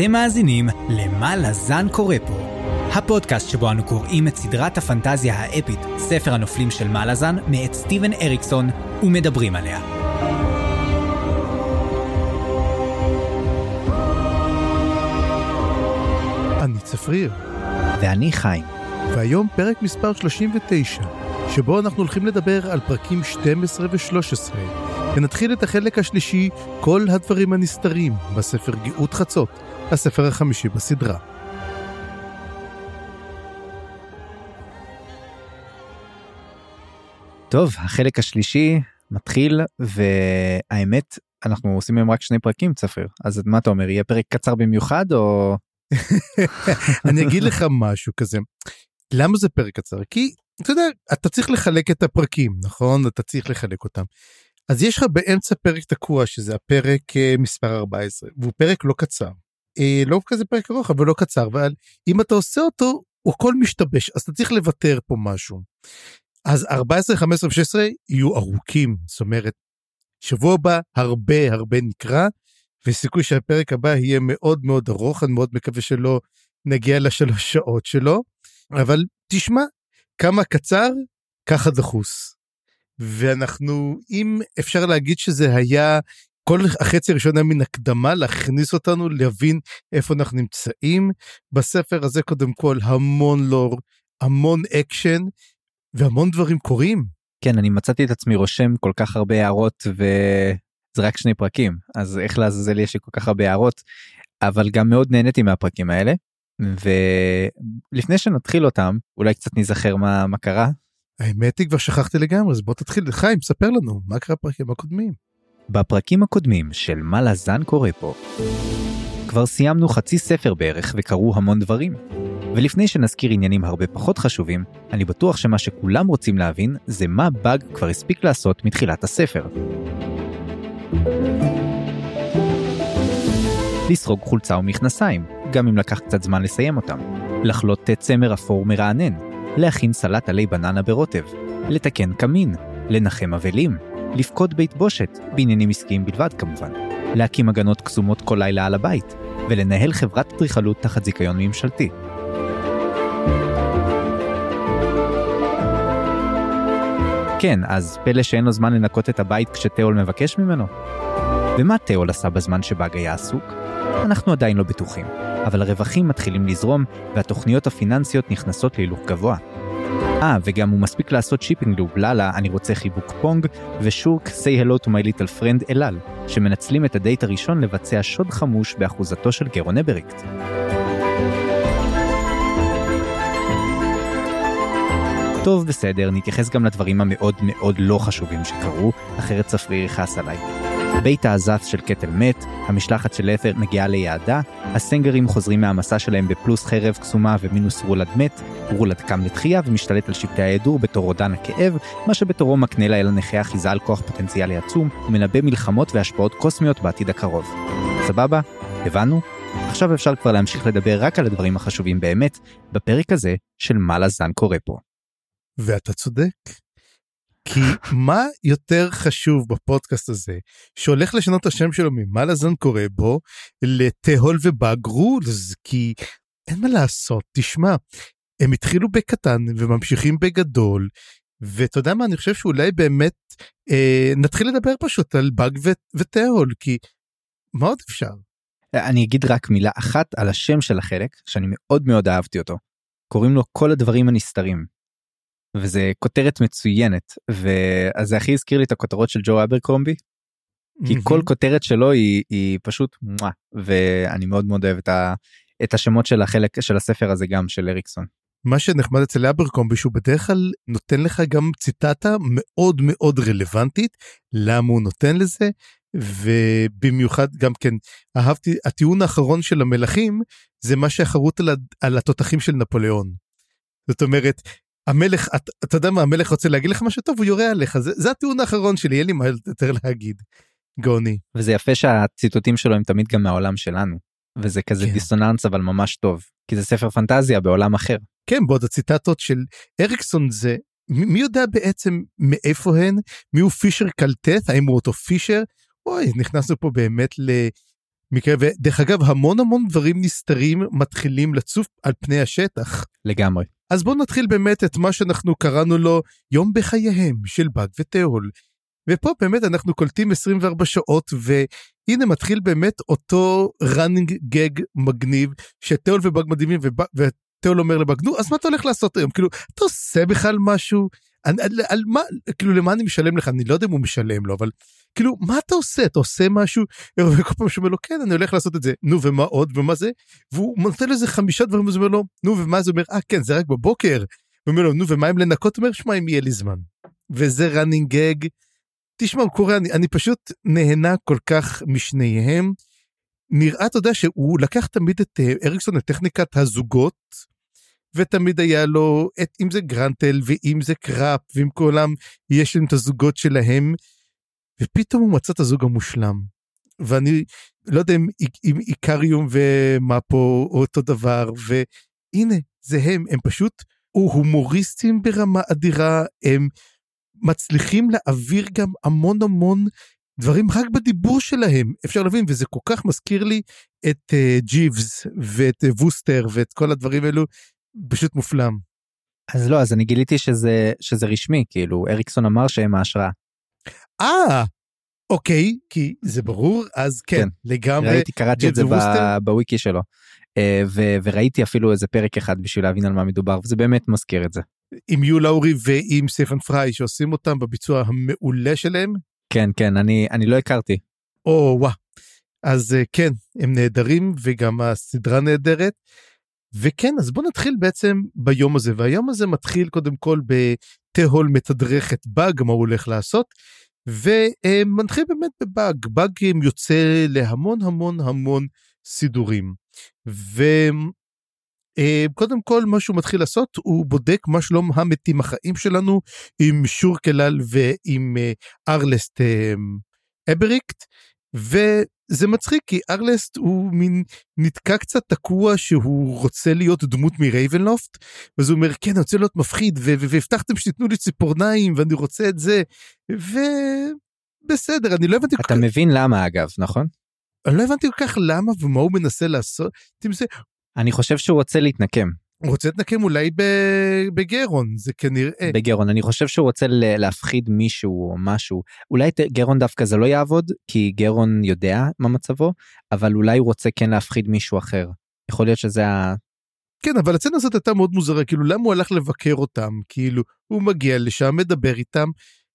אתם מאזינים ל"מה לזן קורא פה", הפודקאסט שבו אנו קוראים את סדרת הפנטזיה האפית, ספר הנופלים של מלאזן, מאת סטיבן אריקסון, ומדברים עליה. אני צפריר, ואני חיים. והיום פרק מספר 39, שבו אנחנו הולכים לדבר על פרקים 12 ו-13, ונתחיל את החלק השלישי, כל הדברים הנסתרים, בספר גאות חצות, הספר החמישי בסדרה. טוב, החלק השלישי מתחיל, והאמת, אנחנו עושים היום רק שני פרקים, צפריר. אז מה אתה אומר, יהיה פרק קצר במיוחד, או... אני אגיד לך משהו כזה. למה זה פרק קצר? כי אתה יודע, אתה צריך לחלק את הפרקים, נכון? אתה צריך לחלק אותם. אז יש לך באמצע פרק תקוע שזה הפרק uh, מספר 14 והוא פרק לא קצר. Uh, לא כזה פרק ארוך אבל לא קצר אבל אם אתה עושה אותו הוא הכל משתבש אז אתה צריך לוותר פה משהו. אז 14 15 ו-16 יהיו ארוכים זאת אומרת שבוע הבא הרבה הרבה נקרא וסיכוי שהפרק הבא יהיה מאוד מאוד ארוך אני מאוד מקווה שלא נגיע לשלוש שעות שלו אבל תשמע כמה קצר ככה דחוס. ואנחנו אם אפשר להגיד שזה היה כל החצי הראשון היה מן הקדמה להכניס אותנו להבין איפה אנחנו נמצאים בספר הזה קודם כל המון לור המון אקשן והמון דברים קורים. כן אני מצאתי את עצמי רושם כל כך הרבה הערות וזה רק שני פרקים אז איך לעזאזל יש לי כל כך הרבה הערות אבל גם מאוד נהניתי מהפרקים האלה ולפני שנתחיל אותם אולי קצת נזכר מה מה קרה האמת היא כבר שכחתי לגמרי אז בוא תתחיל חיים ספר לנו מה קרה בפרקים הקודמים. בפרקים הקודמים של מה לזן קורה פה. כבר סיימנו חצי ספר בערך וקרו המון דברים. ולפני שנזכיר עניינים הרבה פחות חשובים, אני בטוח שמה שכולם רוצים להבין זה מה באג כבר הספיק לעשות מתחילת הספר. לסרוג חולצה ומכנסיים, גם אם לקח קצת זמן לסיים אותם. לחלות צמר אפור מרענן, להכין סלט עלי בננה ברוטב, לתקן קמין, לנחם אבלים, לפקוד בית בושת, בעניינים עסקיים בלבד כמובן, להקים הגנות קסומות כל לילה על הבית, ולנהל חברת אדריכלות תחת זיכיון ממשלתי. כן, אז פלא שאין לו זמן לנקות את הבית כשתיאול מבקש ממנו? ומה תיאול עשה בזמן שבאג היה עסוק? אנחנו עדיין לא בטוחים, אבל הרווחים מתחילים לזרום והתוכניות הפיננסיות נכנסות להילוך גבוה. אה, וגם הוא מספיק לעשות shipping לאובללה, אני רוצה חיבוק פונג, ושורק say hello to my little friend אלעל, שמנצלים את הדייט הראשון לבצע שוד חמוש באחוזתו של גרון אבריקט. טוב, בסדר, נתייחס גם לדברים המאוד מאוד לא חשובים שקרו, אחרת צפריר יכעס עליי. בית האזף של קטל מת, המשלחת של לת'ר מגיעה ליעדה, הסנגרים חוזרים מהמסע שלהם בפלוס חרב קסומה ומינוס רולד מת, רולד קם לתחייה ומשתלט על שבטי ההיעדור בתור רודן הכאב, מה שבתורו מקנה לאל הנכה אחיזה על כוח פוטנציאלי עצום, ומנבא מלחמות והשפעות קוסמיות בעתיד הקרוב. סבבה? הבנו? עכשיו אפשר כבר להמשיך לדבר רק על הדברים החשובים באמת, בפרק הזה של מה לזן קורה פה. ואתה צודק. כי מה יותר חשוב בפודקאסט הזה שהולך לשנות את השם שלו ממה לזן קורה בו לתהול ובאג כי אין מה לעשות תשמע הם התחילו בקטן וממשיכים בגדול ואתה יודע מה אני חושב שאולי באמת אה, נתחיל לדבר פשוט על באג ותהול כי מה עוד אפשר. אני אגיד רק מילה אחת על השם של החלק שאני מאוד מאוד אהבתי אותו. קוראים לו כל הדברים הנסתרים וזה כותרת מצוינת ואז זה הכי הזכיר לי את הכותרות של ג'ו אברקרומבי. כי כל כותרת שלו היא, היא פשוט מואה ואני מאוד מאוד אוהב את, ה, את השמות של החלק של הספר הזה גם של אריקסון. מה שנחמד אצל אברקומבי שהוא בדרך כלל נותן לך גם ציטטה מאוד מאוד רלוונטית למה הוא נותן לזה ובמיוחד גם כן אהבתי הטיעון האחרון של המלכים זה מה שהחרוט על, על התותחים של נפוליאון. זאת אומרת המלך אתה, אתה יודע מה המלך רוצה להגיד לך משהו טוב הוא יורה עליך זה, זה הטיעון האחרון שלי אין לי מה יותר להגיד. גאוני. וזה יפה שהציטוטים שלו הם תמיד גם מהעולם שלנו וזה כזה כן. דיסוננס אבל ממש טוב כי זה ספר פנטזיה בעולם אחר. כן בעוד הציטטות של אריקסון זה מי יודע בעצם מאיפה הן מי הוא פישר קלטת האם הוא אותו פישר אוי נכנסנו פה באמת מקרה, ודרך אגב, המון המון דברים נסתרים מתחילים לצוף על פני השטח. לגמרי. אז בואו נתחיל באמת את מה שאנחנו קראנו לו יום בחייהם של באג ותיאול. ופה באמת אנחנו קולטים 24 שעות, והנה מתחיל באמת אותו running gag מגניב, שתיאול ובאג מדהימים, ותיאול אומר לבאג, נו, אז מה אתה הולך לעשות היום? כאילו, אתה עושה בכלל משהו? על, על, על מה, כאילו, למה אני משלם לך? אני לא יודע אם הוא משלם לו, אבל כאילו, מה אתה עושה? אתה עושה משהו? וכל פעם שהוא אומר לו, כן, אני הולך לעשות את זה. נו, ומה עוד? ומה זה? והוא נותן לזה חמישה דברים, וזה אומר לו, נו, ומה זה אומר? אה, כן, זה רק בבוקר. הוא אומר לו, נו, ומה עם לנקות? הוא אומר, שמע, אם יהיה לי זמן. וזה running gag. תשמע, הוא קורא, אני, אני פשוט נהנה כל כך משניהם. נראה, אתה יודע, שהוא לקח תמיד את אה, אריקסון, את טכניקת הזוגות, ותמיד היה לו, את, אם זה גרנטל, ואם זה קראפ, ועם כולם, יש להם את הזוגות שלהם. ופתאום הוא מצא את הזוג המושלם. ואני לא יודע אם, אם איקריום ומאפו אותו דבר, והנה, זה הם, הם פשוט הומוריסטים ברמה אדירה, הם מצליחים להעביר גם המון המון דברים רק בדיבור שלהם, אפשר להבין, וזה כל כך מזכיר לי את uh, ג'יבס ואת uh, ווסטר ואת כל הדברים האלו, פשוט מופלם. אז לא, אז אני גיליתי שזה, שזה רשמי, כאילו, אריקסון אמר שהם ההשראה. אה, אוקיי, כי זה ברור, אז כן, כן. לגמרי. ראיתי, קראתי את זה בוויקי שלו. אה, ו- וראיתי אפילו איזה פרק אחד בשביל להבין על מה מדובר, וזה באמת מזכיר את זה. עם יו לאורי ועם סטפן פריי שעושים אותם בביצוע המעולה שלהם. כן, כן, אני, אני לא הכרתי. או וואו. אז אה, כן, הם נהדרים וגם הסדרה נהדרת. וכן, אז בוא נתחיל בעצם ביום הזה, והיום הזה מתחיל קודם כל בתהול מתדרכת באג, מה הוא הולך לעשות. ומתחיל באמת בבאג, באג יוצא להמון המון המון סידורים. וקודם כל מה שהוא מתחיל לעשות הוא בודק מה שלום המתים החיים שלנו עם שורקלל ועם אה, ארלסט אה, אבריקט. זה מצחיק כי ארלסט הוא מין נתקע קצת תקוע שהוא רוצה להיות דמות מרייבנלופט אז הוא אומר כן אני רוצה להיות מפחיד והבטחתם שתיתנו לי ציפורניים ואני רוצה את זה ובסדר אני לא הבנתי אתה מבין למה אגב נכון? אני לא הבנתי כל כך למה ומה הוא מנסה לעשות. אני חושב שהוא רוצה להתנקם. הוא רוצה להתנקם אולי בגרון זה כנראה. בגרון אני חושב שהוא רוצה להפחיד מישהו או משהו. אולי גרון דווקא זה לא יעבוד כי גרון יודע מה מצבו אבל אולי הוא רוצה כן להפחיד מישהו אחר. יכול להיות שזה ה... כן אבל הצנה הזאת הייתה מאוד מוזרה כאילו למה הוא הלך לבקר אותם? כאילו הוא מגיע לשם מדבר איתם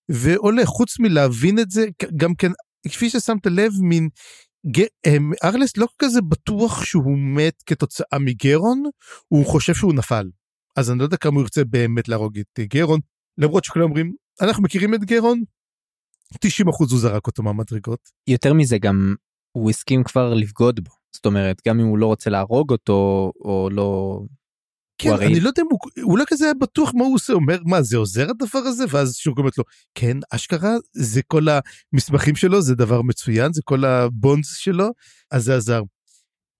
ועולה חוץ מלהבין את זה גם כן כפי ששמת לב מין ארלס לא כזה בטוח שהוא מת כתוצאה מגרון, הוא חושב שהוא נפל. אז אני לא יודע כמה הוא ירצה באמת להרוג את גרון, למרות שכולם אומרים, אנחנו מכירים את גרון, 90% הוא זרק אותו מהמדרגות. יותר מזה גם הוא הסכים כבר לבגוד בו, זאת אומרת גם אם הוא לא רוצה להרוג אותו או לא כן, הרי... אני לא יודע אם הוא, הוא לא כזה בטוח מה הוא עושה, אומר, מה, זה עוזר הדבר הזה? ואז שהוא אומרת לו, כן, אשכרה, זה כל המסמכים שלו, זה דבר מצוין, זה כל הבונדס שלו, אז זה עזר.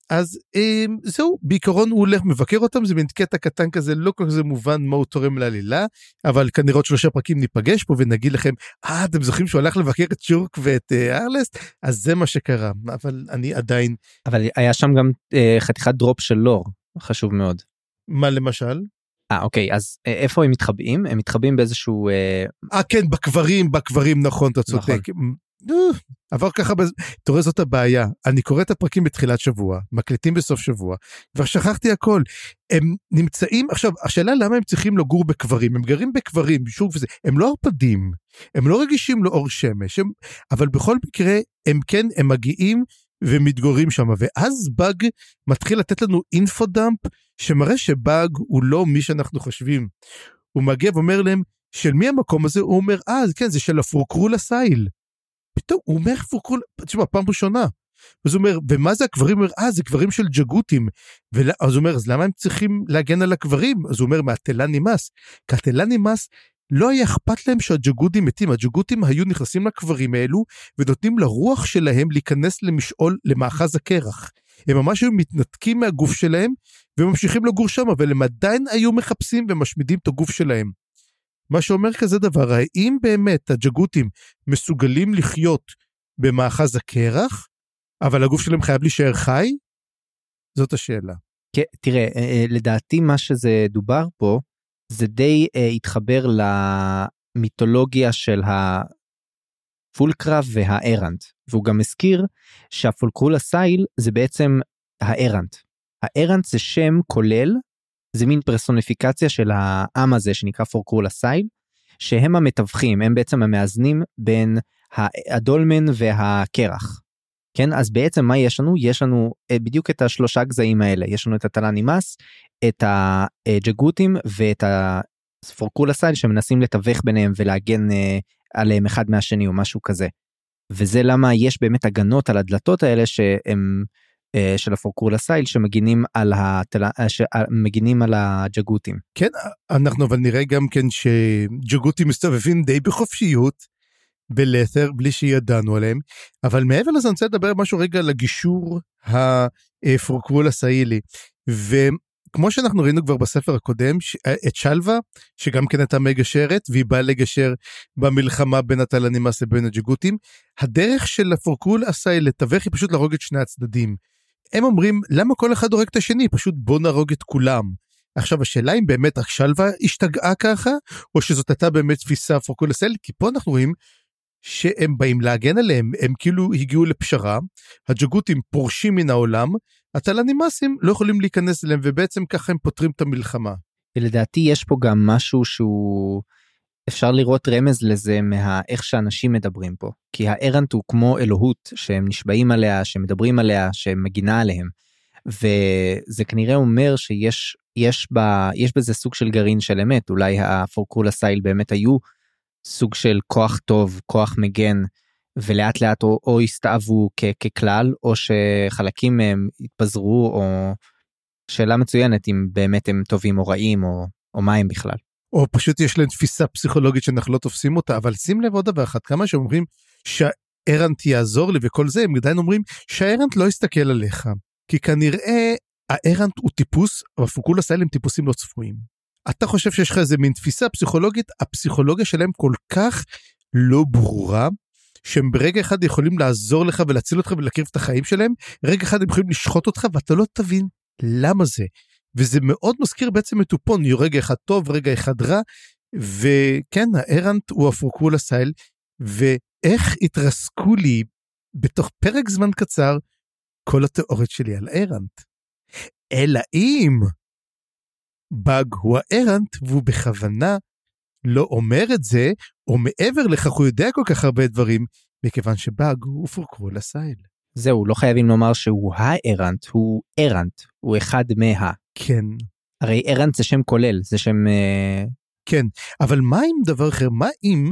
אז אה, זהו, בעיקרון הוא הולך מבקר אותם, זה מין קטע קטן כזה, לא כל כך מובן מה הוא תורם לעלילה, אבל כנראה עוד שלושה פרקים ניפגש פה ונגיד לכם, אה, אתם זוכרים שהוא הלך לבקר את שורק ואת אה, ארלסט? אז זה מה שקרה, אבל אני עדיין... אבל היה שם גם אה, חתיכת דרופ של לור, חשוב מאוד. מה למשל? אה אוקיי אז אה, איפה הם מתחבאים הם מתחבאים באיזשהו אה, אה כן בקברים בקברים נכון אתה צודק. נכון. עבר ככה, אתה רואה זאת הבעיה, אני קורא את הפרקים בתחילת שבוע, מקליטים בסוף שבוע, כבר שכחתי הכל. הם נמצאים, עכשיו, השאלה למה הם צריכים לגור בקברים, הם גרים בקברים, שוב וזה, הם לא ערפדים, הם לא רגישים לאור שמש, הם, אבל בכל מקרה, הם כן, הם מגיעים ומתגוררים שם, ואז באג מתחיל לתת לנו אינפודאמפ שמראה שבאג הוא לא מי שאנחנו חושבים. הוא מגיע ואומר להם, של מי המקום הזה? הוא אומר, אה, כן, זה של הפורקרול הסייל. פתאום הוא אומר פורקרול, תשמע, פעם ראשונה. אז הוא אומר, ומה זה הקברים? הוא אומר, אה, זה קברים של ג'גותים. ולה, אז הוא אומר, אז למה הם צריכים להגן על הקברים? אז הוא אומר, מהתלה נמאס. כי התלה נמאס לא היה אכפת להם שהג'גותים מתים, הג'גותים היו נכנסים לקברים האלו ונותנים לרוח שלהם להיכנס למשעול, למאחז הקרח. הם ממש היו מתנתקים מהגוף שלהם וממשיכים לגור שם, אבל הם עדיין היו מחפשים ומשמידים את הגוף שלהם. מה שאומר כזה דבר, האם באמת הג'גותים מסוגלים לחיות במאחז הקרח, אבל הגוף שלהם חייב להישאר חי? זאת השאלה. כן, תראה, אה, אה, לדעתי מה שזה דובר פה, זה די אה, התחבר למיתולוגיה של הפולקרה והארנט, והוא גם הזכיר שהפולקרול הסייל זה בעצם הארנט. הארנט זה שם כולל, זה מין פרסוניפיקציה של העם הזה שנקרא פולקרול הסייל, שהם המתווכים, הם בעצם המאזנים בין הדולמן והקרח. כן אז בעצם מה יש לנו יש לנו אה, בדיוק את השלושה גזעים האלה יש לנו את הטלנימאס את הג'גותים ואת הספורקולסייל שמנסים לתווך ביניהם ולהגן אה, עליהם אחד מהשני או משהו כזה. וזה למה יש באמת הגנות על הדלתות האלה שהם אה, של הפורקולסייל שמגינים על התל... שמגינים על הג'גותים. כן אנחנו אבל נראה גם כן שג'גותים מסתובבים די בחופשיות בלת'ר בלי שידענו עליהם אבל מעבר לזה אני רוצה לדבר משהו רגע על הגישור הפורקרול הסאילי וכמו שאנחנו ראינו כבר בספר הקודם את שלווה שגם כן הייתה מגשרת והיא באה לגשר במלחמה בין התלנימאס לבין הג'גותים הדרך של הפורקרול הסאילי לתווך היא פשוט להרוג את שני הצדדים. הם אומרים למה כל אחד הורג את השני פשוט בוא נהרוג את כולם. עכשיו השאלה אם באמת רק שלווה השתגעה ככה או שזאת הייתה באמת תפיסה פורקול הסאילי כי פה אנחנו רואים שהם באים להגן עליהם, הם כאילו הגיעו לפשרה, הג'גותים פורשים מן העולם, התלנימאסים לא יכולים להיכנס אליהם ובעצם ככה הם פותרים את המלחמה. ולדעתי יש פה גם משהו שהוא אפשר לראות רמז לזה מאיך שאנשים מדברים פה כי הארנט הוא כמו אלוהות שהם נשבעים עליה שמדברים עליה שמגינה עליהם. וזה כנראה אומר שיש יש בה יש בזה סוג של גרעין של אמת אולי הפורקולה סייל באמת היו סוג של כוח טוב, כוח מגן, ולאט לאט או, או הסתאבו כ, ככלל, או שחלקים מהם התפזרו, או שאלה מצוינת אם באמת הם טובים או רעים, או, או מה הם בכלל. או פשוט יש להם תפיסה פסיכולוגית שאנחנו לא תופסים אותה, אבל שים לב עוד דבר אחד, כמה שאומרים שהארנט יעזור לי וכל זה, הם עדיין אומרים שהארנט לא יסתכל עליך, כי כנראה הארנט הוא טיפוס, אבל פוקולוס האלה הם טיפוסים לא צפויים. אתה חושב שיש לך איזה מין תפיסה פסיכולוגית, הפסיכולוגיה שלהם כל כך לא ברורה, שהם ברגע אחד יכולים לעזור לך ולהציל אותך ולהקריב את החיים שלהם, רגע אחד הם יכולים לשחוט אותך ואתה לא תבין למה זה. וזה מאוד מזכיר בעצם את טופון, רגע אחד טוב, רגע אחד רע, וכן, הארנט הוא הפורקול הסייל, ואיך התרסקו לי בתוך פרק זמן קצר כל התיאוריות שלי על ארנט. אלא אם באג הוא הארנט והוא בכוונה לא אומר את זה, או מעבר לכך הוא יודע כל כך הרבה דברים, מכיוון שבאג הוא פורקרול אסייל. זהו, לא חייבים לומר שהוא הארנט, הוא ארנט, הוא אחד מה. כן. הרי ארנט זה שם כולל, זה שם... אה... כן, אבל מה עם דבר אחר? מה אם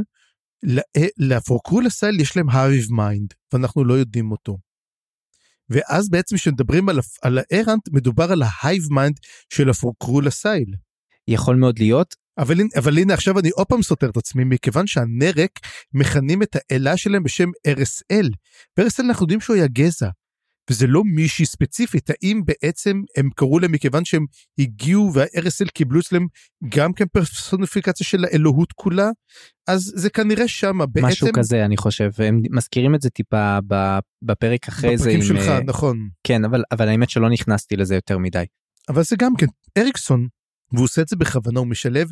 לפורקרול אסייל יש להם hive mind, ואנחנו לא יודעים אותו? ואז בעצם כשמדברים על, על הארנט מדובר על ה hive mind של הפורקרול הסייל. יכול מאוד להיות. אבל, אבל הנה עכשיו אני עוד פעם סותר את עצמי מכיוון שהנרק מכנים את האלה שלהם בשם ארס-אל. וארס-אל אנחנו יודעים שהוא היה גזע. וזה לא מישהי ספציפית, האם בעצם הם קראו להם מכיוון שהם הגיעו וה-RSL קיבלו אצלם גם כן פרסוניפיקציה של האלוהות כולה? אז זה כנראה שמה בעצם... משהו כזה אני חושב, הם מזכירים את זה טיפה בפרק אחרי זה. בפרקים שלך, עם... נכון. כן, אבל, אבל האמת שלא נכנסתי לזה יותר מדי. אבל זה גם כן, אריקסון, והוא עושה את זה בכוונה, הוא משלב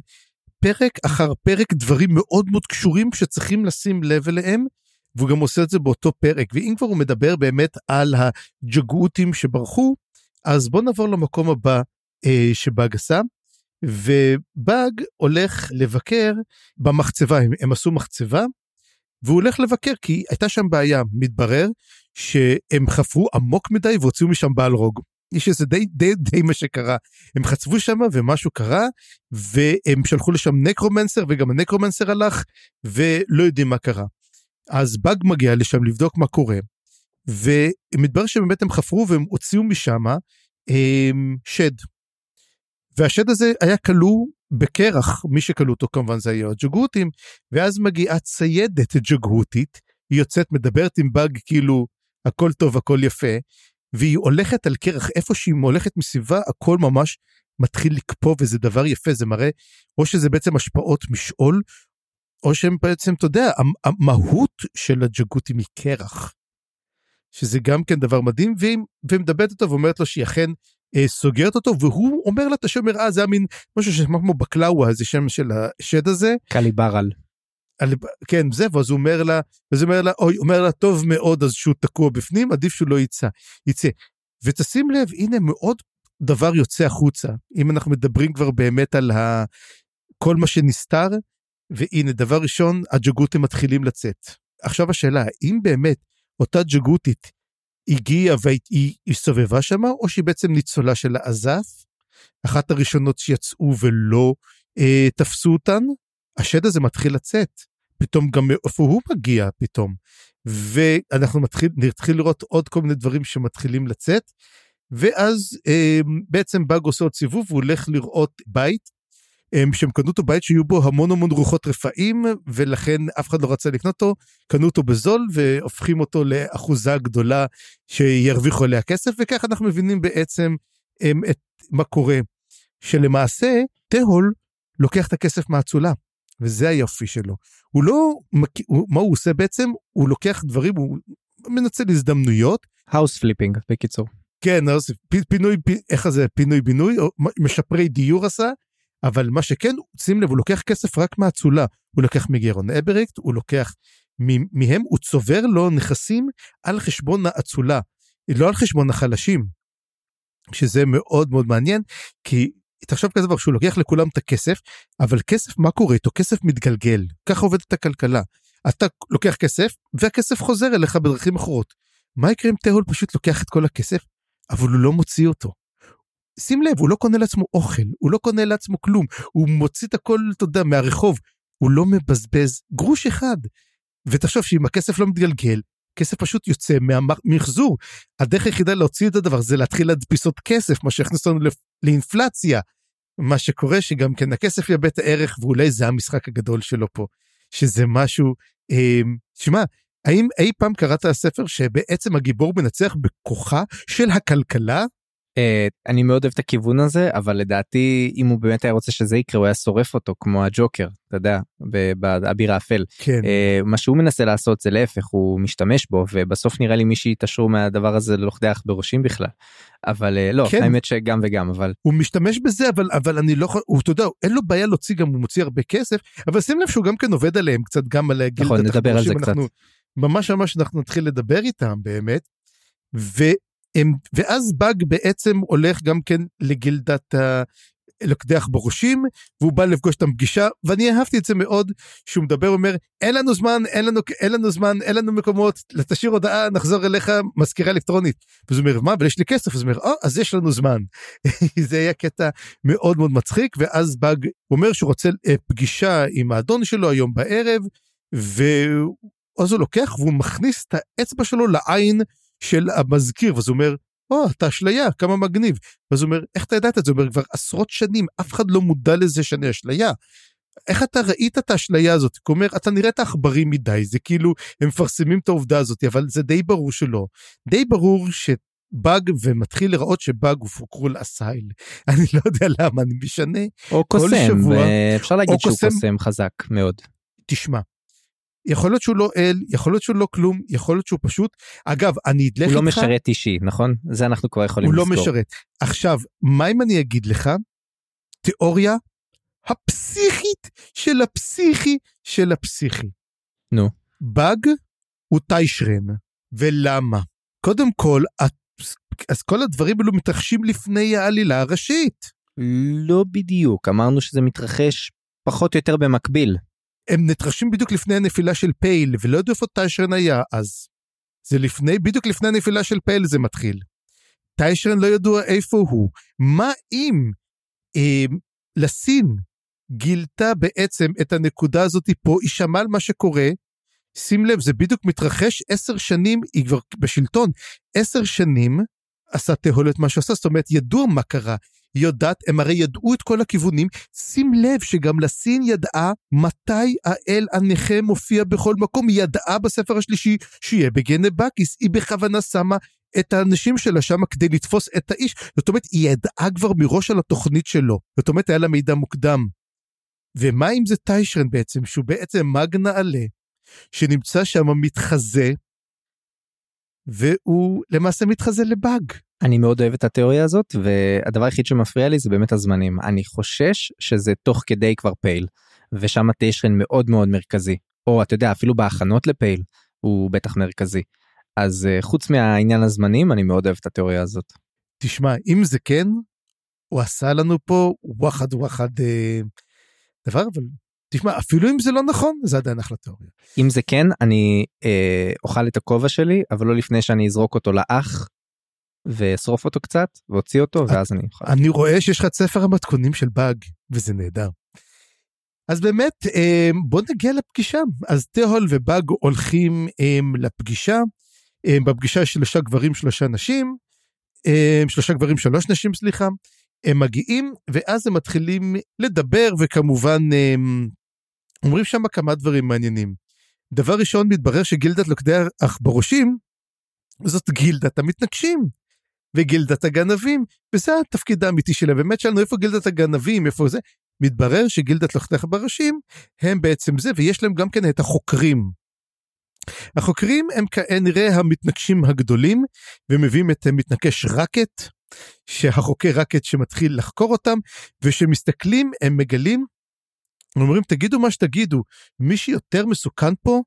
פרק אחר פרק דברים מאוד מאוד קשורים שצריכים לשים לב אליהם. והוא גם עושה את זה באותו פרק ואם כבר הוא מדבר באמת על הג'גותים שברחו אז בוא נעבור למקום הבא אה, שבאג עשה ובאג הולך לבקר במחצבה הם, הם עשו מחצבה והוא הולך לבקר כי הייתה שם בעיה מתברר שהם חפרו עמוק מדי והוציאו משם בעל רוג. יש איזה די די די מה שקרה הם חצבו שם ומשהו קרה והם שלחו לשם נקרומנסר וגם הנקרומנסר הלך ולא יודעים מה קרה. אז באג מגיע לשם לבדוק מה קורה, ומתברר שבאמת הם חפרו והם הוציאו משם הם, שד. והשד הזה היה כלוא בקרח, מי שכלוא אותו כמובן זה היה הג'גהותים, ואז מגיעה ציידת ג'גהותית, היא יוצאת מדברת עם באג כאילו הכל טוב הכל יפה, והיא הולכת על קרח איפה שהיא הולכת מסביבה הכל ממש מתחיל לקפוא וזה דבר יפה זה מראה או שזה בעצם השפעות משעול או שהם בעצם, אתה יודע, המהות של הג'גותים היא קרח. שזה גם כן דבר מדהים, והיא מדברת אותו ואומרת לו שהיא אכן אה, סוגרת אותו, והוא אומר לה את השם, אה, זה היה מין משהו שנשמע כמו בקלאווה, איזה שם של השד הזה. קליברל. על, כן, זה, ואז הוא אומר לה, ואז הוא אומר לה, אוי, אומר לה, טוב מאוד, אז שהוא תקוע בפנים, עדיף שהוא לא יצא. יצא. ותשים לב, הנה מאוד דבר יוצא החוצה. אם אנחנו מדברים כבר באמת על ה... כל מה שנסתר, והנה, דבר ראשון, הג'גותים מתחילים לצאת. עכשיו השאלה, האם באמת אותה ג'גותית הגיעה והיא הסתובבה שמה, או שהיא בעצם ניצולה של האזף, אחת הראשונות שיצאו ולא אה, תפסו אותן, השד הזה מתחיל לצאת. פתאום גם מאיפה הוא מגיע פתאום. ואנחנו מתחיל, נתחיל לראות עוד כל מיני דברים שמתחילים לצאת. ואז אה, בעצם באג עושה עוד סיבוב, הוא הולך לראות בית שהם קנו אותו בית שיהיו בו המון המון רוחות רפאים ולכן אף אחד לא רצה לקנות אותו קנו אותו בזול והופכים אותו לאחוזה גדולה שירוויחו עליה כסף וכך אנחנו מבינים בעצם הם, את מה קורה. שלמעשה תהול לוקח את הכסף מהאצולה וזה היופי שלו. הוא לא הוא, מה הוא עושה בעצם? הוא לוקח דברים הוא מנצל הזדמנויות. house flipping בקיצור. כן, פינוי, איך זה, פינוי בינוי, או משפרי דיור עשה, אבל מה שכן, שים לב, הוא לוקח כסף רק מהאצולה. הוא לוקח מגרון אבריקט, הוא לוקח מהם, הוא צובר לו נכסים על חשבון האצולה, לא על חשבון החלשים. שזה מאוד מאוד מעניין, כי תחשוב כזה דבר שהוא לוקח לכולם את הכסף, אבל כסף, מה קורה איתו? כסף מתגלגל, ככה עובדת הכלכלה. אתה לוקח כסף, והכסף חוזר אליך בדרכים אחרות. מה יקרה אם תהול פשוט לוקח את כל הכסף, אבל הוא לא מוציא אותו? שים לב, הוא לא קונה לעצמו אוכל, הוא לא קונה לעצמו כלום, הוא מוציא את הכל, אתה יודע, מהרחוב, הוא לא מבזבז גרוש אחד. ותחשוב שאם הכסף לא מתגלגל, כסף פשוט יוצא מהמחזור. הדרך היחידה להוציא את הדבר זה להתחיל להדפיסות כסף, מה שיכניס אותנו לאינפלציה. מה שקורה שגם כן הכסף יאבד את הערך, ואולי זה המשחק הגדול שלו פה. שזה משהו, אה, שמע, האם אי פעם קראת הספר שבעצם הגיבור מנצח בכוחה של הכלכלה? Uh, אני מאוד אוהב את הכיוון הזה אבל לדעתי אם הוא באמת היה רוצה שזה יקרה הוא היה שורף אותו כמו הג'וקר אתה יודע באביר האפל כן. uh, מה שהוא מנסה לעשות זה להפך הוא משתמש בו ובסוף נראה לי מי שיתעשרו מהדבר הזה לכדי בראשים בכלל אבל uh, לא כן. האמת שגם וגם אבל הוא משתמש בזה אבל אבל אני לא יכול אתה יודע אין לו בעיה להוציא גם הוא מוציא הרבה כסף אבל שים לב שהוא גם כן עובד עליהם קצת גם על הגילדת נכון נדבר על זה קצת. ממש ממש אנחנו נתחיל לדבר איתם באמת. ו... ואז באג בעצם הולך גם כן לגילדת לוקדי עכברושים והוא בא לפגוש את הפגישה ואני אהבתי את זה מאוד שהוא מדבר אומר אין לנו זמן אין לנו אין לנו זמן אין לנו מקומות תשאיר הודעה נחזור אליך מזכירה אלקטרונית. ואז הוא אומר מה אבל יש לי כסף אז הוא אומר או אז יש לנו זמן. זה היה קטע מאוד מאוד מצחיק ואז באג אומר שהוא רוצה אה, פגישה עם האדון שלו היום בערב ואז הוא לוקח והוא מכניס את האצבע שלו לעין של המזכיר, ואז הוא אומר, או, oh, אתה אשליה, כמה מגניב. ואז הוא אומר, איך אתה ידעת את זה? הוא אומר, כבר עשרות שנים, אף אחד לא מודע לזה שאני אשליה. איך אתה ראית את האשליה הזאת? הוא אומר, אתה נראית עכברי מדי, זה כאילו, הם מפרסמים את העובדה הזאת, אבל זה די ברור שלא. די ברור ש... באג ומתחיל לראות שבאג הוא פוקרול אסייל. אני לא יודע למה, אני משנה. או קוסם, שבוע, אפשר להגיד שהוא קוסם חזק מאוד. תשמע, יכול להיות שהוא לא אל, יכול להיות שהוא לא כלום, יכול להיות שהוא פשוט, אגב, אני אדלך איתך... הוא לא משרת אישי, נכון? זה אנחנו כבר יכולים לזכור. הוא לא משרת. עכשיו, מה אם אני אגיד לך, תיאוריה הפסיכית של הפסיכי של הפסיכי. נו. באג הוא טיישרן, ולמה? קודם כל, אז כל הדברים האלו מתרחשים לפני העלילה הראשית. לא בדיוק, אמרנו שזה מתרחש פחות או יותר במקביל. הם נתרשים בדיוק לפני הנפילה של פייל ולא ידעו איפה טיישרן היה אז. זה לפני, בדיוק לפני הנפילה של פייל זה מתחיל. טיישרן לא ידוע איפה הוא. מה אם אה, לסין גילתה בעצם את הנקודה הזאת פה, היא שמעה על מה שקורה, שים לב, זה בדיוק מתרחש עשר שנים, היא כבר בשלטון, עשר שנים עשה תהול את מה שעשה, זאת אומרת, ידוע מה קרה, יודעת, הם הרי ידעו את כל הכיוונים. שים לב שגם לסין ידעה מתי האל הנכה מופיע בכל מקום. היא ידעה בספר השלישי שיהיה בגנה בקיס. היא בכוונה שמה את האנשים שלה שם כדי לתפוס את האיש. זאת אומרת, היא ידעה כבר מראש על התוכנית שלו. זאת אומרת, היה לה מידע מוקדם. ומה אם זה טיישרן בעצם, שהוא בעצם מאג נעלה, שנמצא שם מתחזה, והוא למעשה מתחזה לבאג. אני מאוד אוהב את התיאוריה הזאת והדבר היחיד שמפריע לי זה באמת הזמנים אני חושש שזה תוך כדי כבר פייל ושם טיישרן מאוד מאוד מרכזי או אתה יודע אפילו בהכנות לפייל הוא בטח מרכזי אז uh, חוץ מהעניין הזמנים אני מאוד אוהב את התיאוריה הזאת. תשמע אם זה כן הוא עשה לנו פה וואחד וואחד אה, דבר אבל תשמע אפילו אם זה לא נכון זה עדיין אחלה תיאוריה. אם זה כן אני אה, אוכל את הכובע שלי אבל לא לפני שאני אזרוק אותו לאח ואשרוף אותו קצת ואוציא אותו ואז אני אוכל. אני רואה שיש לך את ספר המתכונים של באג וזה נהדר. אז באמת אה, בוא נגיע לפגישה אז תהול ובאג הולכים אה, לפגישה אה, בפגישה יש שלושה גברים שלושה נשים שלושה גברים שלוש נשים סליחה הם מגיעים ואז הם מתחילים לדבר וכמובן אומרים שם כמה דברים מעניינים. דבר ראשון מתברר שגילדת לוקדי עכברושים זאת גילדת המתנגשים. וגילדת הגנבים, וזה התפקיד האמיתי שלהם. באמת שאלנו איפה גילדת הגנבים, איפה זה, מתברר שגילדת לוחתי בראשים הם בעצם זה, ויש להם גם כן את החוקרים. החוקרים הם כנראה המתנגשים הגדולים, ומביאים את מתנקש רקט, שהחוקר רקט שמתחיל לחקור אותם, וכשמסתכלים הם מגלים, אומרים תגידו מה שתגידו, מי שיותר מסוכן פה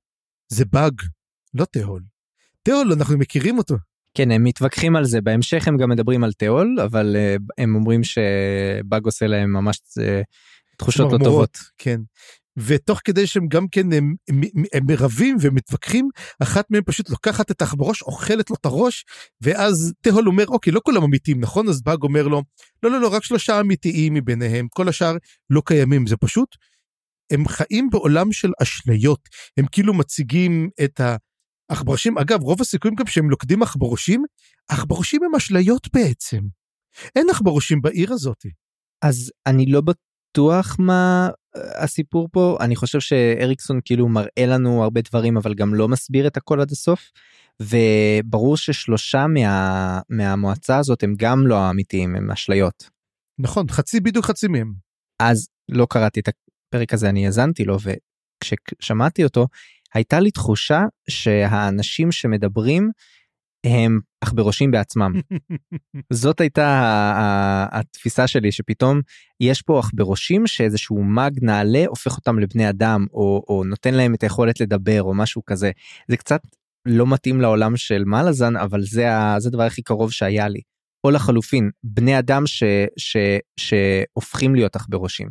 זה באג, לא תהול. תהול אנחנו מכירים אותו, כן הם מתווכחים על זה בהמשך הם גם מדברים על תיאול אבל uh, הם אומרים שבאג עושה להם ממש uh, תחושות לא טובות. כן. ותוך כדי שהם גם כן הם, הם, הם מרבים ומתווכחים אחת מהם פשוט לוקחת את העכברוש אוכלת לו את הראש ואז תהול אומר אוקיי לא כולם אמיתיים נכון אז באג אומר לו לא לא לא רק שלושה אמיתיים מביניהם כל השאר לא קיימים זה פשוט. הם חיים בעולם של אשליות הם כאילו מציגים את ה... עכברושים, אגב, רוב הסיכויים גם שהם לוקדים עכברושים, עכברושים הם אשליות בעצם. אין עכברושים בעיר הזאת. אז אני לא בטוח מה אה, הסיפור פה, אני חושב שאריקסון כאילו מראה לנו הרבה דברים, אבל גם לא מסביר את הכל עד הסוף. וברור ששלושה מה, מהמועצה הזאת הם גם לא האמיתיים, הם אשליות. נכון, חצי בדיוק חצי מהם. אז לא קראתי את הפרק הזה, אני האזנתי לו, וכששמעתי אותו, הייתה לי תחושה שהאנשים שמדברים הם עכברושים בעצמם. זאת הייתה התפיסה שלי שפתאום יש פה עכברושים שאיזשהו מאג נעלה הופך אותם לבני אדם או, או נותן להם את היכולת לדבר או משהו כזה זה קצת לא מתאים לעולם של מלאזן אבל זה זה הדבר הכי קרוב שהיה לי. או לחלופין בני אדם ש, ש, שהופכים להיות עכברושים.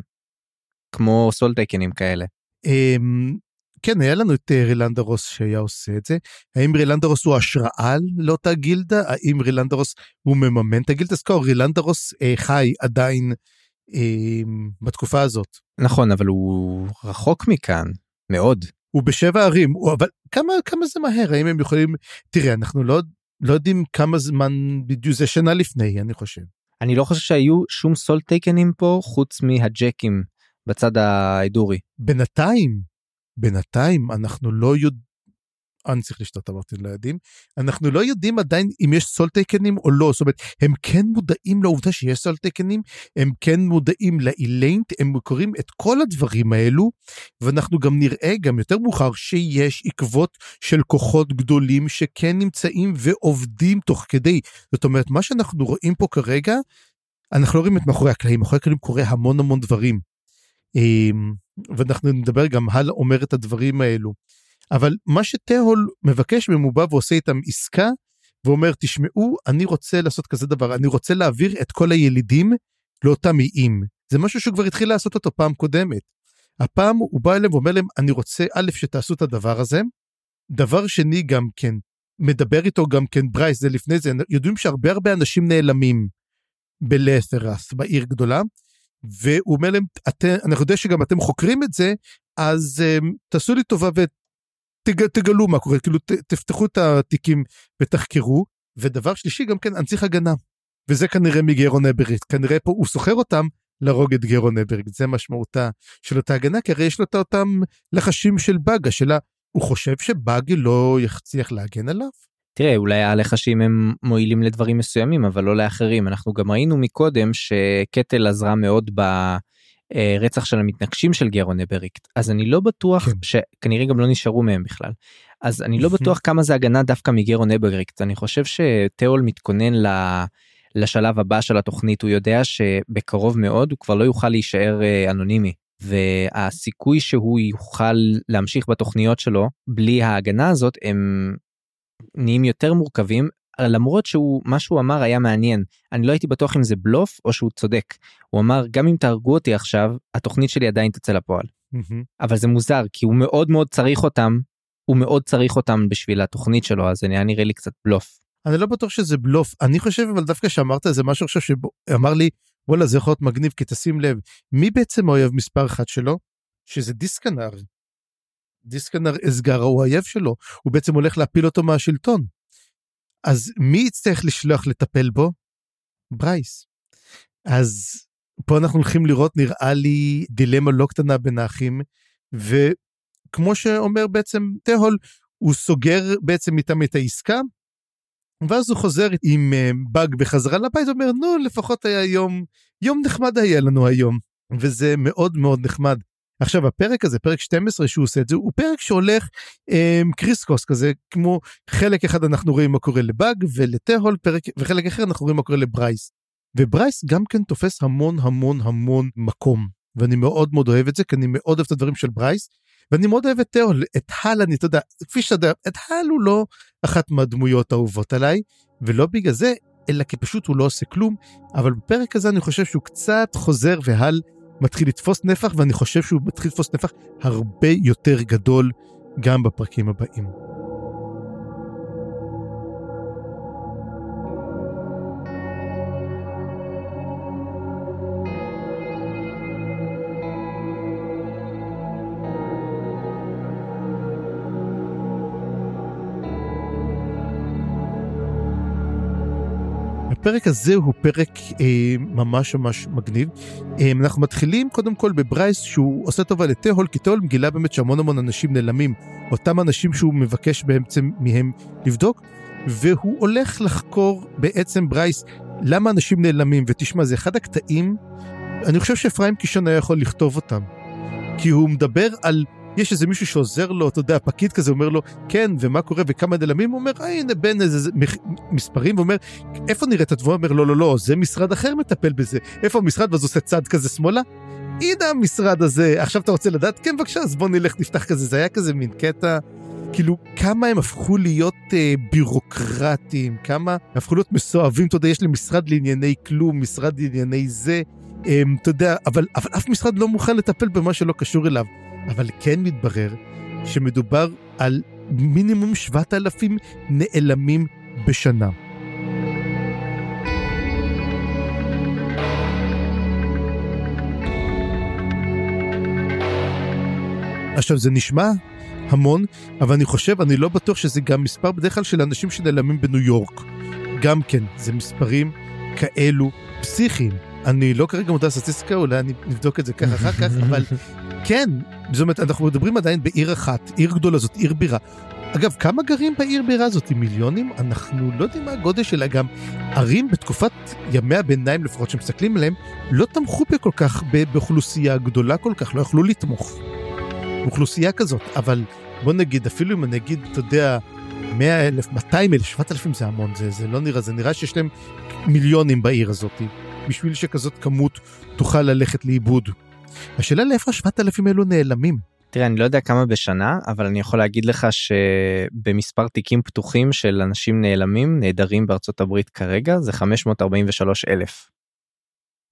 כמו סולטייקנים כאלה. אמ, כן, היה לנו את אה, רילנדרוס שהיה עושה את זה. האם רילנדרוס הוא השראה לאותה גילדה? האם רילנדרוס הוא מממן את הגילדה? זכור, רילנדרוס אה, חי עדיין אה, בתקופה הזאת. נכון, אבל הוא רחוק מכאן, מאוד. הוא בשבע ערים, הוא, אבל כמה, כמה זה מהר? האם הם יכולים... תראה, אנחנו לא, לא יודעים כמה זמן בדיוק, זה שנה לפני, אני חושב. אני לא חושב שהיו שום סולטייקנים פה חוץ מהג'קים בצד האדורי. בינתיים, בינתיים אנחנו לא יודעים, אני צריך לשתות אמרתי לילדים, אנחנו לא יודעים עדיין אם יש סולטייקנים או לא, זאת אומרת, הם כן מודעים לעובדה שיש סולטייקנים, הם כן מודעים לאיליינט, הם קוראים את כל הדברים האלו, ואנחנו גם נראה גם יותר מאוחר שיש עקבות של כוחות גדולים שכן נמצאים ועובדים תוך כדי. זאת אומרת, מה שאנחנו רואים פה כרגע, אנחנו לא רואים את מאחורי הקלעים, מאחורי הקלעים קורה המון המון דברים. ואנחנו נדבר גם הלאה אומר את הדברים האלו. אבל מה שתהול מבקש מהם הוא בא ועושה איתם עסקה ואומר תשמעו אני רוצה לעשות כזה דבר אני רוצה להעביר את כל הילידים לאותם איים זה משהו שהוא כבר התחיל לעשות אותו פעם קודמת. הפעם הוא בא אליהם ואומר להם אני רוצה א' שתעשו את הדבר הזה. דבר שני גם כן מדבר איתו גם כן ברייס זה לפני זה יודעים שהרבה הרבה אנשים נעלמים בלת'רס בעיר גדולה והוא אומר להם, אנחנו יודעים שגם אתם חוקרים את זה, אז um, תעשו לי טובה ותגלו מה קורה, כאילו ת, תפתחו את התיקים ותחקרו. ודבר שלישי גם כן, אנציח הגנה. וזה כנראה מגרון אברית, כנראה פה הוא סוחר אותם להרוג את גרון אברית, זה משמעותה של אותה הגנה, כי הרי יש לו את אותם לחשים של באג, השאלה, הוא חושב שבאג לא יצליח להגן עליו? תראה אולי הלחשים הם מועילים לדברים מסוימים אבל לא לאחרים. אנחנו גם ראינו מקודם שקטל עזרה מאוד ברצח של המתנגשים של גרון אבריקט אז אני לא בטוח כן. שכנראה גם לא נשארו מהם בכלל. אז אני לא בטוח כמה זה הגנה דווקא מגרון אברגריקט אני חושב שתיאול מתכונן ל... לשלב הבא של התוכנית. הוא יודע שבקרוב מאוד הוא כבר לא יוכל להישאר אה, אנונימי. והסיכוי שהוא יוכל להמשיך בתוכניות שלו בלי ההגנה הזאת הם נהיים יותר מורכבים למרות שהוא מה שהוא אמר היה מעניין. אני לא הייתי בטוח אם זה בלוף או שהוא צודק. הוא אמר גם אם תהרגו אותי עכשיו התוכנית שלי עדיין תצא לפועל. אבל זה מוזר כי הוא מאוד מאוד צריך אותם הוא מאוד צריך אותם בשביל התוכנית שלו אז זה נראה נראה לי קצת בלוף. אני לא בטוח שזה בלוף. אני חושב אבל דווקא שאמרת איזה משהו עכשיו שאמר לי וואלה זה יכול להיות מגניב כי תשים לב מי בעצם האויב מספר אחת שלו? שזה דיסקנר. דיסקנר אסגר הוא האויב שלו הוא בעצם הולך להפיל אותו מהשלטון. אז מי יצטרך לשלוח לטפל בו? ברייס. אז פה אנחנו הולכים לראות נראה לי דילמה לא קטנה בין האחים וכמו שאומר בעצם תהול הוא סוגר בעצם איתם את העסקה ואז הוא חוזר עם אה, באג בחזרה לבית ואומר נו לפחות היה יום יום נחמד היה לנו היום וזה מאוד מאוד נחמד. עכשיו הפרק הזה פרק 12 שהוא עושה את זה הוא פרק שהולך אה, קריסקוס כזה כמו חלק אחד אנחנו רואים מה קורה לבאג ולתהול פרק וחלק אחר אנחנו רואים מה קורה לברייס. וברייס גם כן תופס המון המון המון מקום ואני מאוד מאוד אוהב את זה כי אני מאוד אוהב את הדברים של ברייס ואני מאוד אוהב את תהול, את הל אני, אתה יודע, כפי שאתה יודע, את הל הוא לא אחת מהדמויות האהובות עליי, ולא בגלל זה, אלא כי פשוט הוא לא עושה כלום, אבל בפרק הזה אני חושב שהוא קצת חוזר והל מתחיל לתפוס נפח, ואני חושב שהוא מתחיל לתפוס נפח הרבה יותר גדול גם בפרקים הבאים. הפרק הזה הוא פרק אה, ממש ממש מגניב. אה, אנחנו מתחילים קודם כל בברייס שהוא עושה טובה לתהול, כי תהול גילה באמת שהמון המון אנשים נעלמים, אותם אנשים שהוא מבקש בעצם מהם לבדוק, והוא הולך לחקור בעצם ברייס למה אנשים נעלמים, ותשמע זה אחד הקטעים, אני חושב שאפרים קישון היה יכול לכתוב אותם, כי הוא מדבר על יש איזה מישהו שעוזר לו, אתה יודע, פקיד כזה אומר לו, כן, ומה קורה, וכמה נעלמים, הוא אומר, הנה, בין איזה מספרים, ואומר, איפה נראית התבואה? אומר, לא, לא, לא, זה משרד אחר מטפל בזה. איפה המשרד? ואז עושה צד כזה שמאלה. הנה המשרד הזה, עכשיו אתה רוצה לדעת? כן, בבקשה, אז בוא נלך, נפתח כזה. זה היה כזה מין קטע, כאילו, כמה הם הפכו להיות אה, בירוקרטיים, כמה הפכו להיות מסואבים, אתה יודע, יש לי משרד לענייני כלום, משרד לענייני זה. אה, אתה יודע, אבל, אבל אף משרד לא מוכן לטפל במה שלא קשור אליו. אבל כן מתברר שמדובר על מינימום 7,000 נעלמים בשנה. עכשיו זה נשמע המון, אבל אני חושב, אני לא בטוח שזה גם מספר בדרך כלל של אנשים שנעלמים בניו יורק. גם כן, זה מספרים כאלו פסיכיים. אני לא כרגע מודע לסטטיסטיקה, אולי אני נבדוק את זה ככה אחר כך, אבל כן, זאת אומרת, אנחנו מדברים עדיין בעיר אחת, עיר גדולה זאת עיר בירה. אגב, כמה גרים בעיר בירה הזאת? מיליונים? אנחנו לא יודעים מה הגודל שלה. גם ערים בתקופת ימי הביניים, לפחות שמסתכלים עליהם, לא תמכו בכל כך באוכלוסייה גדולה כל כך, לא יכלו לתמוך. אוכלוסייה כזאת, אבל בוא נגיד, אפילו אם אני אגיד, אתה יודע, 100 אלף, 200 אלף, 7,000 זה המון, זה, זה לא נראה, זה נראה שיש להם מיליונים בעיר הזאת, בשביל שכזאת כמות תוכל ללכת לאיבוד. השאלה לאיפה השבעת אלפים אלו נעלמים. תראה אני לא יודע כמה בשנה אבל אני יכול להגיד לך שבמספר תיקים פתוחים של אנשים נעלמים נעדרים בארצות הברית כרגע זה 543 אלף.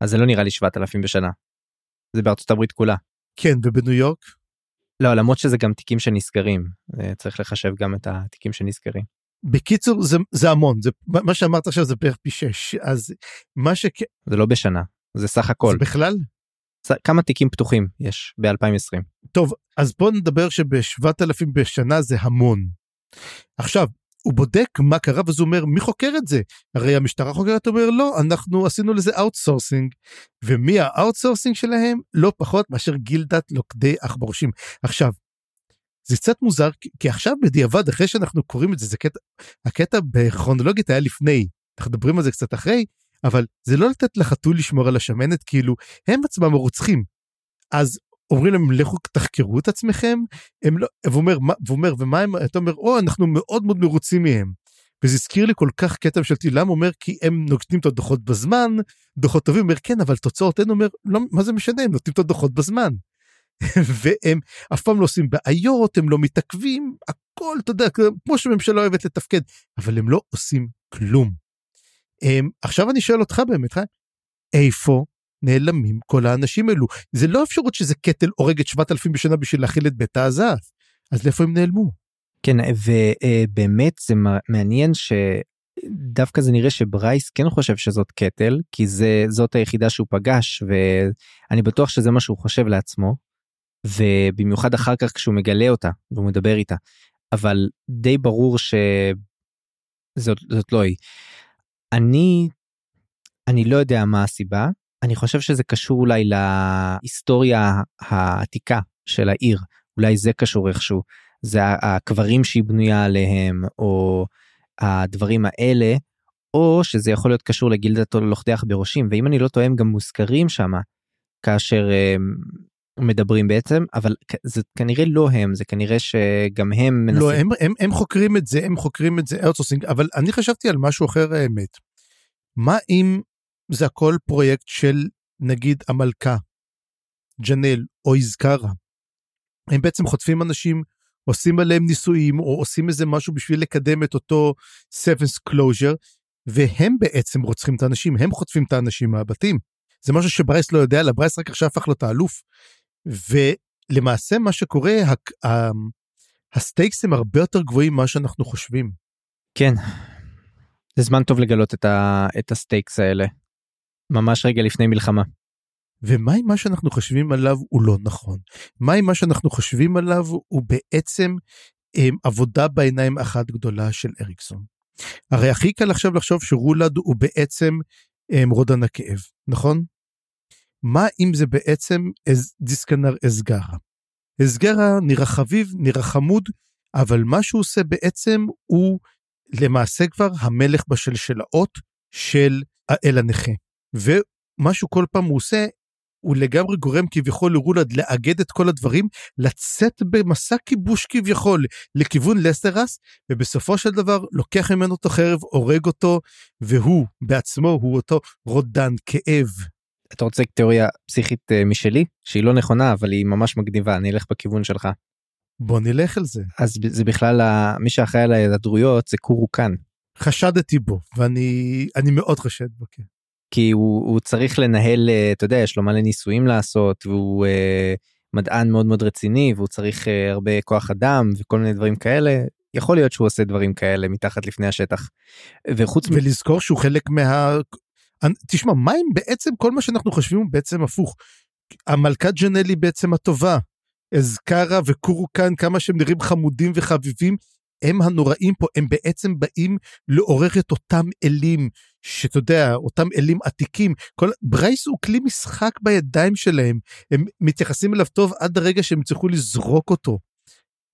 אז זה לא נראה לי 7,000 בשנה. זה בארצות הברית כולה. כן ובניו יורק? לא למרות שזה גם תיקים שנסגרים צריך לחשב גם את התיקים שנסגרים. בקיצור זה, זה המון זה מה שאמרת עכשיו זה בערך פי 6 אז מה ש... זה לא בשנה זה סך הכל. זה בכלל? כמה תיקים פתוחים יש ב-2020. טוב, אז בוא נדבר שב-7,000 בשנה זה המון. עכשיו, הוא בודק מה קרה ואז הוא אומר מי חוקר את זה הרי המשטרה חוקרת אומר לא אנחנו עשינו לזה outsourcing ומי ה outsourcing שלהם לא פחות מאשר גילדת לוכדי עכברושים עכשיו. זה קצת מוזר כי עכשיו בדיעבד אחרי שאנחנו קוראים את זה זה קטע הקטע בכרונולוגית היה לפני אנחנו מדברים על זה קצת אחרי אבל זה לא לתת לחתול לשמור על השמנת, כאילו, הם עצמם הרוצחים. אז אומרים להם לכו תחקרו את עצמכם הם לא והוא אומר מה והוא אומר ומה הם אתה אומר או אנחנו מאוד מאוד מרוצים מהם. וזה הזכיר לי כל כך קטע ממשלתי למה אומר כי הם נותנים את הדוחות בזמן דוחות טובים אומר כן אבל תוצאות אין אומר לא מה זה משנה הם נותנים את הדוחות בזמן. והם אף פעם לא עושים בעיות הם לא מתעכבים הכל אתה יודע כמו שממשלה אוהבת לתפקד אבל הם לא עושים כלום. הם, עכשיו אני שואל אותך באמת איפה נעלמים כל האנשים האלו זה לא אפשרות שזה קטל הורג את 7,000 בשנה בשביל להכיל את בית העזת אז לאיפה הם נעלמו. כן ובאמת זה מעניין שדווקא זה נראה שברייס כן חושב שזאת קטל כי זה זאת היחידה שהוא פגש ואני בטוח שזה מה שהוא חושב לעצמו. ובמיוחד אחר כך כשהוא מגלה אותה והוא מדבר איתה. אבל די ברור שזאת לא היא. אני אני לא יודע מה הסיבה. אני חושב שזה קשור אולי להיסטוריה העתיקה של העיר. אולי זה קשור איכשהו. זה הקברים שהיא בנויה עליהם או הדברים האלה או שזה יכול להיות קשור לגילדת לוכדי עכברושים ואם אני לא טועה גם מוזכרים שמה כאשר מדברים בעצם אבל זה כנראה לא הם זה כנראה שגם הם מנסים. לא הם, הם, הם חוקרים את זה הם חוקרים את זה outsourcing אבל אני חשבתי על משהו אחר האמת. מה אם זה הכל פרויקט של נגיד המלכה ג'נל או איזגרה. הם בעצם חוטפים אנשים עושים עליהם ניסויים או עושים איזה משהו בשביל לקדם את אותו Seventh Closure והם בעצם רוצחים את האנשים הם חוטפים את האנשים מהבתים. זה משהו שברייס לא יודע אלא ברייס רק עכשיו הפך להיות האלוף. ולמעשה מה שקורה ה stakes הם הרבה יותר גבוהים ממה שאנחנו חושבים. כן. זה זמן טוב לגלות את, ה, את ה stakes האלה. ממש רגע לפני מלחמה. ומה אם מה שאנחנו חושבים עליו הוא לא נכון? מה אם מה שאנחנו חושבים עליו הוא בעצם הם, עבודה בעיניים אחת גדולה של אריקסון? הרי הכי קל עכשיו לחשוב שרולד הוא בעצם הם, רודן הכאב, נכון? מה אם זה בעצם דיסקנר אסגרה? אסגרה נראה חביב, נראה חמוד, אבל מה שהוא עושה בעצם הוא למעשה כבר המלך בשלשלאות של האל הנכה. ומה שהוא כל פעם הוא עושה, הוא לגמרי גורם כביכול לרולד לאגד את כל הדברים, לצאת במסע כיבוש כביכול לכיוון לסטרס, ובסופו של דבר לוקח ממנו את החרב, הורג אותו, והוא בעצמו הוא אותו רודן כאב. אתה רוצה תיאוריה פסיכית אה, משלי שהיא לא נכונה אבל היא ממש מגניבה אני אלך בכיוון שלך. בוא נלך על זה. אז זה בכלל מי שאחראי על ההיעדרויות זה קורוקן. חשדתי בו ואני אני מאוד חשד בו. כן. כי הוא, הוא צריך לנהל אה, אתה יודע יש לו מלא ניסויים לעשות והוא uh, מדען מאוד מאוד רציני והוא צריך uh, הרבה כוח אדם וכל מיני דברים כאלה יכול להיות שהוא עושה דברים כאלה מתחת לפני השטח. וחוץ ולזכור שהוא חלק מה תשמע מה אם בעצם כל מה שאנחנו חושבים הוא בעצם הפוך. המלכת ג'נלי בעצם הטובה. אזכרה וקורוקן כמה שהם נראים חמודים וחביבים הם הנוראים פה הם בעצם באים לעורר את אותם אלים שאתה יודע אותם אלים עתיקים כל ברייס הוא כלי משחק בידיים שלהם הם מתייחסים אליו טוב עד הרגע שהם יצטרכו לזרוק אותו.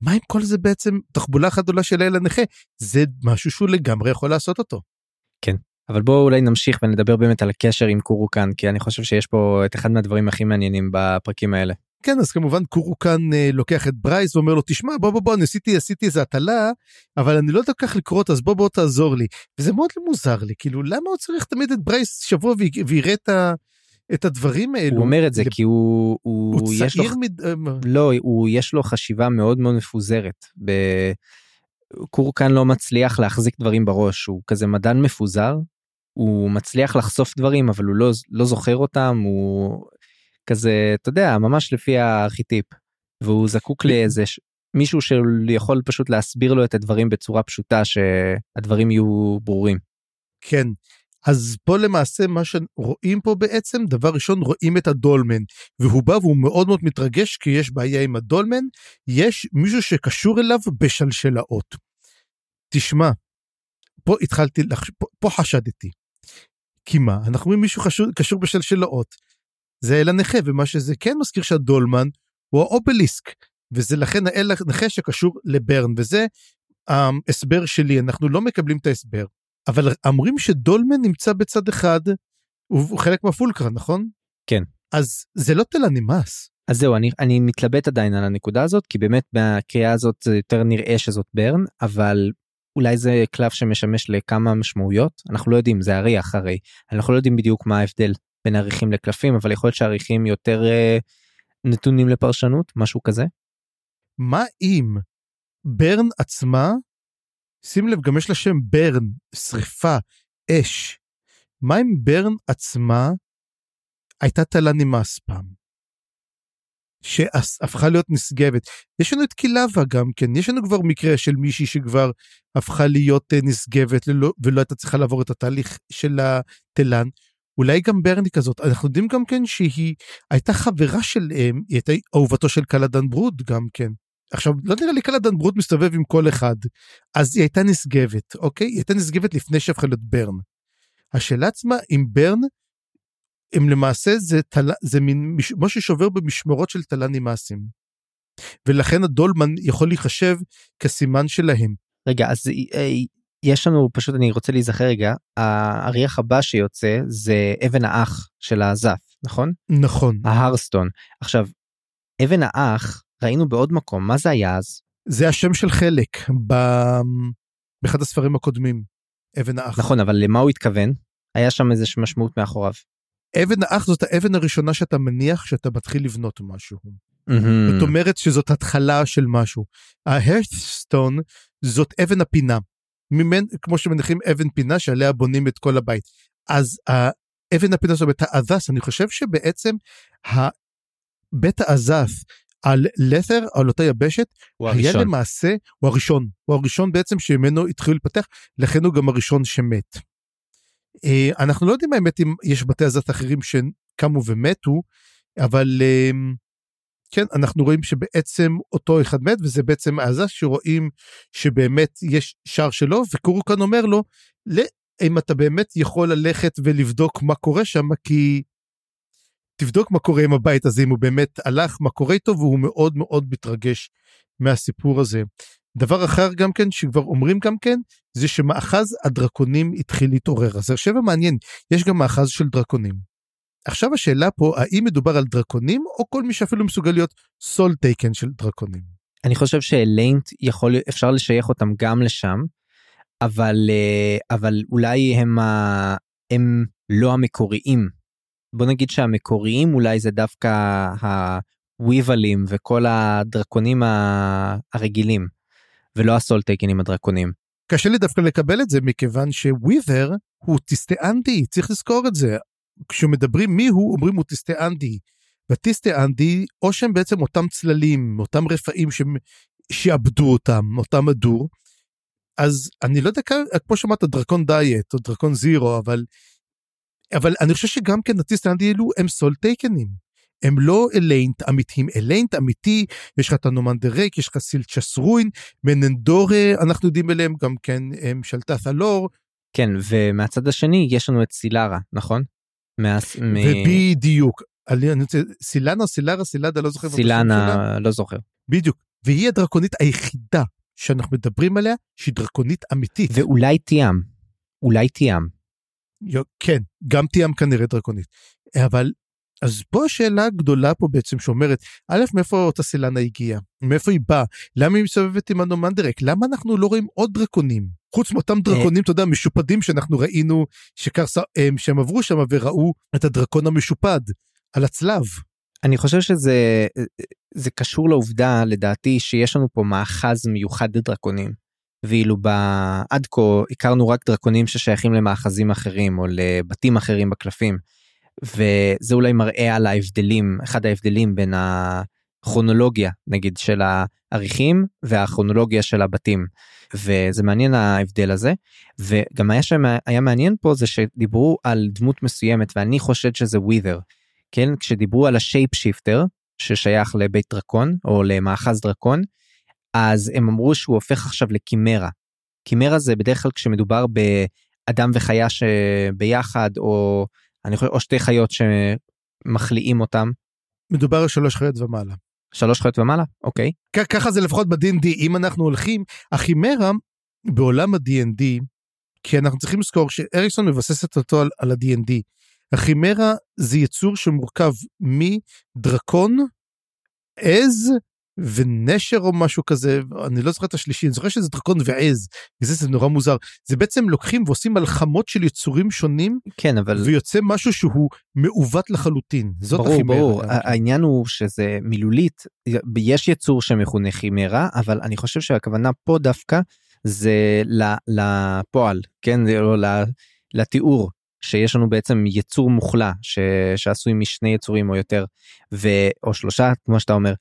מה אם כל זה בעצם תחבולה אחת גדולה של האל הנכה זה משהו שהוא לגמרי יכול לעשות אותו. כן אבל בואו אולי נמשיך ונדבר באמת על הקשר עם קורוקן כי אני חושב שיש פה את אחד מהדברים הכי מעניינים בפרקים האלה. כן אז כמובן קורוקן אה, לוקח את ברייס ואומר לו תשמע בוא בוא בוא אני עשיתי עשיתי איזה הטלה אבל אני לא יודע איך לקרוא אז בוא בוא תעזור לי וזה מאוד מוזר לי כאילו למה הוא צריך תמיד את ברייס שיבוא ויראה את ה... את הדברים האלו. הוא אומר את זה כי הוא, הוא, הוא יש לו, מד... אה, לא, הוא יש לו חשיבה מאוד מאוד מפוזרת. ב... קורקן לא מצליח להחזיק דברים בראש, הוא כזה מדען מפוזר, הוא מצליח לחשוף דברים אבל הוא לא, לא זוכר אותם, הוא כזה, אתה יודע, ממש לפי הארכיטיפ. והוא זקוק לאיזה מישהו שיכול פשוט להסביר לו את הדברים בצורה פשוטה שהדברים יהיו ברורים. כן, אז פה למעשה מה שרואים פה בעצם דבר ראשון רואים את הדולמן והוא בא והוא מאוד מאוד מתרגש כי יש בעיה עם הדולמן יש מישהו שקשור אליו בשלשלאות. תשמע פה התחלתי לחש... פה, פה חשדתי. כי מה אנחנו רואים מישהו חשור, קשור בשלשלאות. זה אל הנכה ומה שזה כן מזכיר שהדולמן הוא האובליסק וזה לכן האל הנכה שקשור לברן וזה ההסבר שלי אנחנו לא מקבלים את ההסבר אבל אומרים שדולמן נמצא בצד אחד הוא חלק מהפולקרה נכון? כן. אז זה לא תל הנמאס אז זהו, אני, אני מתלבט עדיין על הנקודה הזאת, כי באמת בקריאה הזאת זה יותר נראה שזאת ברן, אבל אולי זה קלף שמשמש לכמה משמעויות, אנחנו לא יודעים, זה אריח הרי, אנחנו לא יודעים בדיוק מה ההבדל בין עריכים לקלפים, אבל יכול להיות שהעריכים יותר אה, נתונים לפרשנות, משהו כזה. מה אם ברן עצמה, שים לב, גם יש לה שם ברן, שריפה, אש. מה אם ברן עצמה הייתה תלה נמאס פעם? שהפכה להיות נשגבת. יש לנו את קילבה גם כן, יש לנו כבר מקרה של מישהי שכבר הפכה להיות אה, נשגבת ולא הייתה צריכה לעבור את התהליך של התלן. אולי גם ברני כזאת, אנחנו יודעים גם כן שהיא הייתה חברה של, אה, היא הייתה אהובתו של קלדן ברוד גם כן. עכשיו, לא נראה לי קלדן ברוד מסתובב עם כל אחד, אז היא הייתה נשגבת, אוקיי? היא הייתה נשגבת לפני שהפכה להיות ברן. השאלה עצמה אם ברן הם למעשה זה, תל... זה מין מה ששובר במשמרות של תל"ן נמאסים. ולכן הדולמן יכול להיחשב כסימן שלהם. רגע אז אה, יש לנו פשוט אני רוצה להיזכר רגע האריח הבא שיוצא זה אבן האח של הזף נכון נכון ההרסטון עכשיו אבן האח ראינו בעוד מקום מה זה היה אז זה השם של חלק ב... באחד הספרים הקודמים אבן האח נכון אבל למה הוא התכוון היה שם איזה משמעות מאחוריו. אבן האח זאת האבן הראשונה שאתה מניח שאתה מתחיל לבנות משהו. Mm-hmm. זאת אומרת שזאת התחלה של משהו. ההרת'סטון זאת אבן הפינה. ממנ... כמו שמניחים אבן פינה שעליה בונים את כל הבית. אז אבן הפינה זאת אומרת האזס, אני חושב שבעצם בית האזס על לת'ר, על אותה יבשת, הוא היה הראשון. למעשה, הוא הראשון. הוא הראשון בעצם שממנו התחיל להתפתח, לכן הוא גם הראשון שמת. אה, אנחנו לא יודעים האמת אם יש בתי הזת אחרים שקמו ומתו, אבל אה, כן, אנחנו רואים שבעצם אותו אחד מת, וזה בעצם העזה שרואים שבאמת יש שער שלו, וקורוקן אומר לו, אם אתה באמת יכול ללכת ולבדוק מה קורה שם, כי תבדוק מה קורה עם הבית הזה, אם הוא באמת הלך, מה קורה איתו, והוא מאוד מאוד מתרגש מהסיפור הזה. דבר אחר גם כן שכבר אומרים גם כן זה שמאחז הדרקונים התחיל להתעורר אז עכשיו מעניין יש גם מאחז של דרקונים. עכשיו השאלה פה האם מדובר על דרקונים או כל מי שאפילו מסוגל להיות סול טייקן של דרקונים. אני חושב שאליינט יכול אפשר לשייך אותם גם לשם אבל אה, אבל אולי הם ה... הם לא המקוריים. בוא נגיד שהמקוריים אולי זה דווקא הוויבלים וכל הדרקונים הרגילים. ולא הסולטייקנים הדרקונים. קשה לי דווקא לקבל את זה מכיוון שווית'ר הוא אוטיסטי אנטי צריך לזכור את זה. כשמדברים מי הוא אומרים הוא אוטיסטי אנטי. וטיסטי אנטי או שהם בעצם אותם צללים אותם רפאים שעבדו אותם אותם הדור. אז אני לא יודע כמו שאמרת דרקון דיאט או דרקון זירו אבל אבל אני חושב שגם כן הטיסטי אנטי אלו הם סולטייקנים. הם לא אליינט אמיתיים, אליינט אמיתי, יש לך את הנומנדר ריק, יש לך סילצ'סרוין, מננדורה, אנחנו יודעים עליהם גם כן, הם שלטת הלור. כן, ומהצד השני יש לנו את סילרה, נכון? מה... ובדיוק, אני רוצה, סילנה, סילרה, סילדה, לא זוכר. סילנה, לא זוכר. בדיוק, והיא הדרקונית היחידה שאנחנו מדברים עליה, שהיא דרקונית אמיתית. ואולי תיאם, אולי תיאם. כן, גם תיאם כנראה דרקונית. אבל אז פה השאלה הגדולה פה בעצם שאומרת, א', מאיפה אותה סילנה הגיעה? מאיפה היא באה? למה היא מסתובבת עם הנומנדרק? למה אנחנו לא רואים עוד דרקונים? חוץ מאותם דרקונים, אתה יודע, משופדים שאנחנו ראינו, שקרסה, שהם עברו שם וראו את הדרקון המשופד על הצלב. אני חושב שזה זה קשור לעובדה, לדעתי, שיש לנו פה מאחז מיוחד לדרקונים. ואילו עד כה הכרנו רק דרקונים ששייכים למאחזים אחרים או לבתים אחרים בקלפים. וזה אולי מראה על ההבדלים, אחד ההבדלים בין הכרונולוגיה נגיד של העריכים והכרונולוגיה של הבתים. וזה מעניין ההבדל הזה וגם היה שם היה מעניין פה זה שדיברו על דמות מסוימת ואני חושד שזה ווית'ר. כן כשדיברו על השייפ שיפטר ששייך לבית דרקון או למאחז דרקון אז הם אמרו שהוא הופך עכשיו לקימרה. קימרה זה בדרך כלל כשמדובר באדם וחיה שביחד או אני חושב, או שתי חיות שמחליאים אותם. מדובר על שלוש חיות ומעלה. שלוש חיות ומעלה? אוקיי. ככה זה לפחות ב-D&D, אם אנחנו הולכים, החימרה בעולם ה-D&D, כי אנחנו צריכים לזכור שאריסון מבססת אותו על, על ה-D&D. החימרה זה יצור שמורכב מדרקון עז ונשר או משהו כזה, אני לא זוכר את השלישי, אני זוכר שזה דרקון ועז, וזה זה נורא מוזר. זה בעצם לוקחים ועושים מלחמות של יצורים שונים, כן, אבל... ויוצא משהו שהוא מעוות לחלוטין. זאת ברור. ברור. העניין הוא שזה מילולית, יש יצור שמכונה כימרה, אבל אני חושב שהכוונה פה דווקא זה לפועל, כן? או ל- לתיאור, שיש לנו בעצם יצור מוחלא, ש- שעשוי משני יצורים או יותר, ו- או שלושה, כמו שאתה אומר.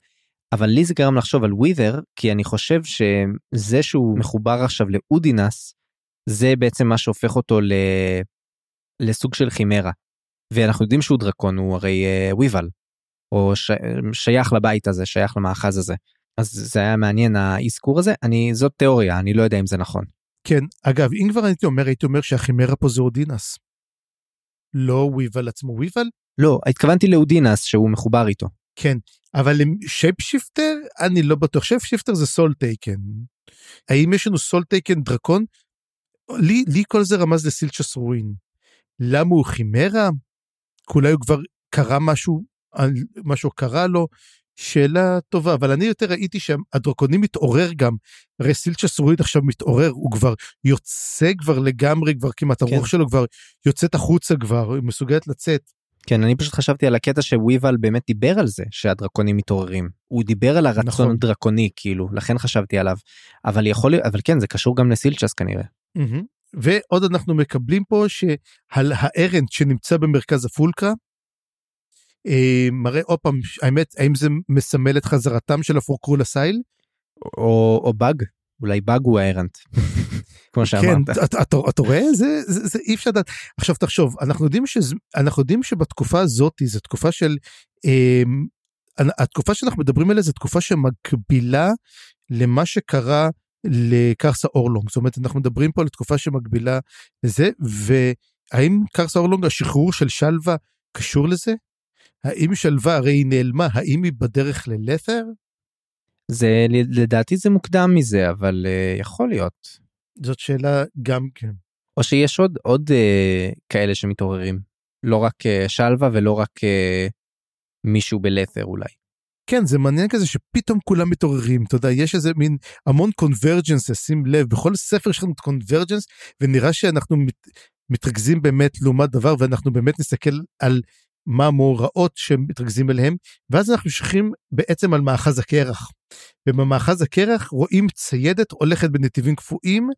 אבל לי זה גרם לחשוב על ווית'ר, כי אני חושב שזה שהוא מחובר עכשיו לאודינס, זה בעצם מה שהופך אותו ל... לסוג של כימרה. ואנחנו יודעים שהוא דרקון, הוא הרי אה, וויבל, או ש... שייך לבית הזה, שייך למאחז הזה. אז זה היה מעניין האזכור הזה, אני, זאת תיאוריה, אני לא יודע אם זה נכון. כן, אגב, אם כבר הייתי אומר, הייתי אומר שהכימרה פה זה אודינס. לא וויבל עצמו. וויבל, לא, התכוונתי לאודינס שהוא מחובר איתו. כן, אבל shapeshifter, אני לא בטוח. shapeshifter זה Soletaken. האם יש לנו סול טייקן דרקון? לי, לי כל זה רמז לסילצ'ס רואין. למה הוא כימרה? כי אולי הוא כבר קרה משהו, משהו קרה לו. שאלה טובה, אבל אני יותר ראיתי שהדרקונים מתעורר גם, הרי סילצ'ס רואין עכשיו מתעורר, הוא כבר יוצא כבר לגמרי, כבר כמעט כן. הרוח שלו כבר יוצאת החוצה כבר, היא מסוגלת לצאת. כן, אני פשוט חשבתי על הקטע שוויבל באמת דיבר על זה, שהדרקונים מתעוררים. הוא דיבר על הרצון נכון. הדרקוני, כאילו, לכן חשבתי עליו. אבל יכול להיות, אבל כן, זה קשור גם לסילצ'ס כנראה. מהמם. ועוד אנחנו מקבלים פה שהארנט שנמצא במרכז הפולקרה, אה, מראה עוד פעם, האמת, האם זה מסמל את חזרתם של הפורקרול הסייל? או, או באג, אולי באג הוא הארנט. כמו כן, שאמרת. אתה, אתה, אתה רואה? זה, זה, זה אי אפשר לדעת. עכשיו תחשוב, אנחנו יודעים, שזה, אנחנו יודעים שבתקופה הזאת, זו תקופה של, אה, התקופה שאנחנו מדברים עליה זו תקופה שמקבילה למה שקרה לקרסה אורלונג. זאת אומרת, אנחנו מדברים פה על תקופה שמקבילה לזה, והאם קרסה אורלונג, השחרור של שלווה קשור לזה? האם שלווה, הרי היא נעלמה, האם היא בדרך ללת'ר? זה, לדעתי זה מוקדם מזה, אבל uh, יכול להיות. זאת שאלה גם כן. או שיש עוד, עוד uh, כאלה שמתעוררים. לא רק uh, שלווה ולא רק uh, מישהו בלת'ר אולי. כן, זה מעניין כזה שפתאום כולם מתעוררים, אתה יודע, יש איזה מין המון קונברג'נס, שים לב, בכל ספר יש לנו קונברג'נס, ונראה שאנחנו מת, מתרכזים באמת לעומת דבר, ואנחנו באמת נסתכל על מה המאורעות שהם מתרכזים אליהם, ואז אנחנו שוכחים בעצם על מאחז הקרח. ובמאחז הקרח רואים ציידת הולכת בנתיבים קפואים,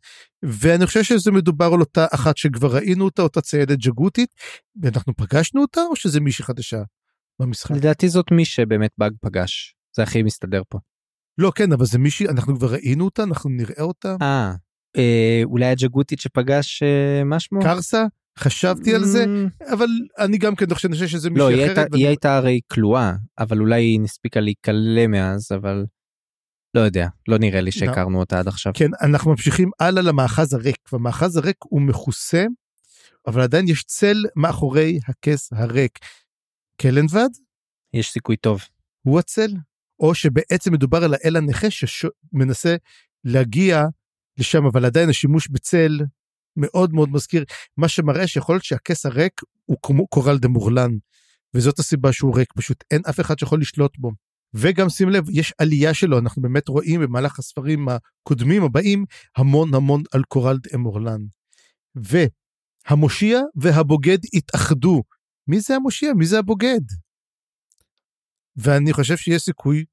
ואני חושב שזה מדובר על אותה אחת שכבר ראינו אותה, אותה ציידת ג'גותית, ואנחנו פגשנו אותה, או שזה מישהי חדשה במשחק? לדעתי זאת מי שבאמת באג פגש. זה הכי מסתדר פה. לא, כן, אבל זה מישהי, אנחנו כבר ראינו אותה, אנחנו נראה אותה. אה, אה אולי הג'גותית שפגש אה, מה שמו? קרסה? חשבתי על זה, Mm, אבל אני גם כן חושב שזה מישהי לא, אחרת. ואני- היא הייתה הרי כלואה, אבל אולי היא הספיקה להיקלע מאז, אבל לא יודע, לא נראה לי שהכרנו אותה עד עכשיו. כן, אנחנו ממשיכים הלאה למאחז הריק, והמאחז הריק הוא מכוסה, אבל עדיין יש צל מאחורי הכס הריק. קלנבד יש סיכוי טוב. הוא הצל, או שבעצם מדובר על האל הנכה שמנסה להגיע לשם, אבל עדיין השימוש בצל מאוד מאוד מזכיר, מה שמראה שיכול להיות שהכס הריק הוא כמו קורל דה מורלן, וזאת הסיבה שהוא ריק, פשוט אין אף אחד שיכול לשלוט בו. וגם שים לב, יש עלייה שלו, אנחנו באמת רואים במהלך הספרים הקודמים הבאים המון המון על קורל דה מורלן. והמושיע והבוגד התאחדו. מי זה המושיע? מי זה הבוגד? ואני חושב שיש סיכוי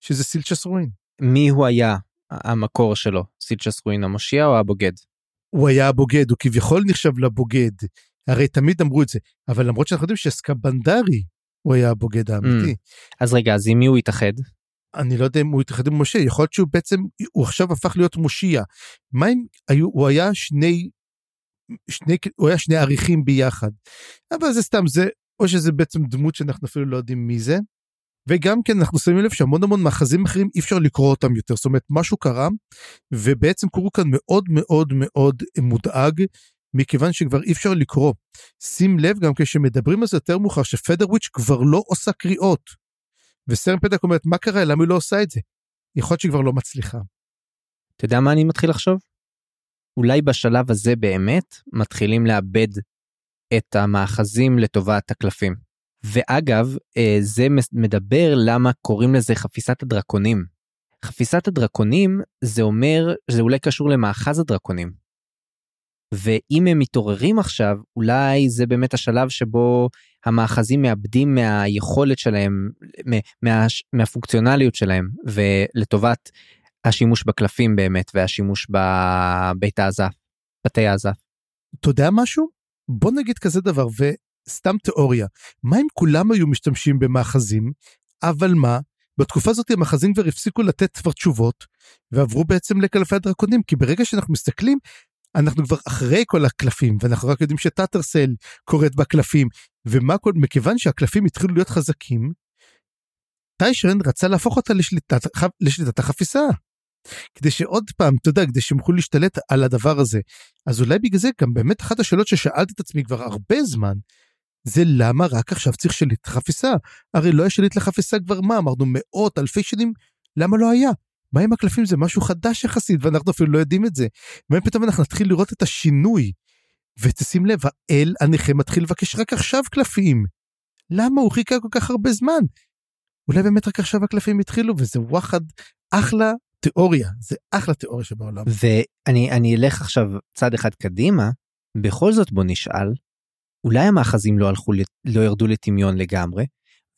שזה סילצ'ס רואין. מי הוא היה המקור שלו? סילצ'ס רואין המושיע או הבוגד? הוא היה הבוגד, הוא כביכול נחשב לבוגד. הרי תמיד אמרו את זה, אבל למרות שאנחנו יודעים שסקבנדרי הוא היה הבוגד האמיתי. אז רגע, אז עם מי הוא התאחד? אני לא יודע אם הוא התאחד עם משה, יכול להיות שהוא בעצם, הוא עכשיו הפך להיות מושיע. מה אם היו, הוא היה שני, שני, הוא היה שני עריכים ביחד. אבל זה סתם, זה, או שזה בעצם דמות שאנחנו אפילו לא יודעים מי זה. וגם כן אנחנו שמים לב שהמון המון מאחזים אחרים אי אפשר לקרוא אותם יותר, זאת אומרת משהו קרה, ובעצם קורו כאן מאוד מאוד מאוד מודאג, מכיוון שכבר אי אפשר לקרוא. שים לב גם כשמדברים על זה יותר מאוחר, שפדרוויץ' כבר לא עושה קריאות. וסרן פדק אומרת, מה קרה? למה היא לא עושה את זה? יכול להיות שהיא כבר לא מצליחה. אתה יודע מה אני מתחיל לחשוב? אולי בשלב הזה באמת מתחילים לאבד את המאחזים לטובת הקלפים. ואגב, אה, זה מדבר למה קוראים לזה חפיסת הדרקונים. חפיסת הדרקונים זה אומר, זה אולי קשור למאחז הדרקונים. ואם הם מתעוררים עכשיו, אולי זה באמת השלב שבו המאחזים מאבדים מהיכולת שלהם, מה, מהפונקציונליות שלהם, ולטובת השימוש בקלפים באמת, והשימוש בבית האזף, בתי האזף. אתה יודע משהו? בוא נגיד כזה דבר, וסתם תיאוריה, מה אם כולם היו משתמשים במאחזים, אבל מה? בתקופה הזאת המאחזים כבר הפסיקו לתת כבר תשובות, ועברו בעצם לקלפי הדרקונים, כי ברגע שאנחנו מסתכלים, אנחנו כבר אחרי כל הקלפים, ואנחנו רק יודעים שטאטרסל קורית בקלפים, ומה כל, מכיוון שהקלפים התחילו להיות חזקים, טיישרן רצה להפוך אותה לשליטת, לשליטת החפיסה. כדי שעוד פעם, אתה יודע, כדי שהם יוכלו להשתלט על הדבר הזה. אז אולי בגלל זה גם באמת אחת השאלות ששאלתי את עצמי כבר הרבה זמן, זה למה רק עכשיו צריך שליט לחפיסה? הרי לא היה שליט לחפיסה כבר מה, אמרנו מאות, אלפי שנים, למה לא היה? מה עם הקלפים זה משהו חדש יחסית ואנחנו אפילו לא יודעים את זה. ופתאום אנחנו נתחיל לראות את השינוי. ותשים לב, האל הנכה מתחיל לבקש רק עכשיו קלפים. למה הוא חיכה כל כך הרבה זמן? אולי באמת רק עכשיו הקלפים התחילו וזה וואחד אחלה תיאוריה, זה אחלה תיאוריה שבעולם. ואני אלך עכשיו צעד אחד קדימה, בכל זאת בוא נשאל, אולי המאחזים לא הלכו, לא ירדו לטמיון לגמרי,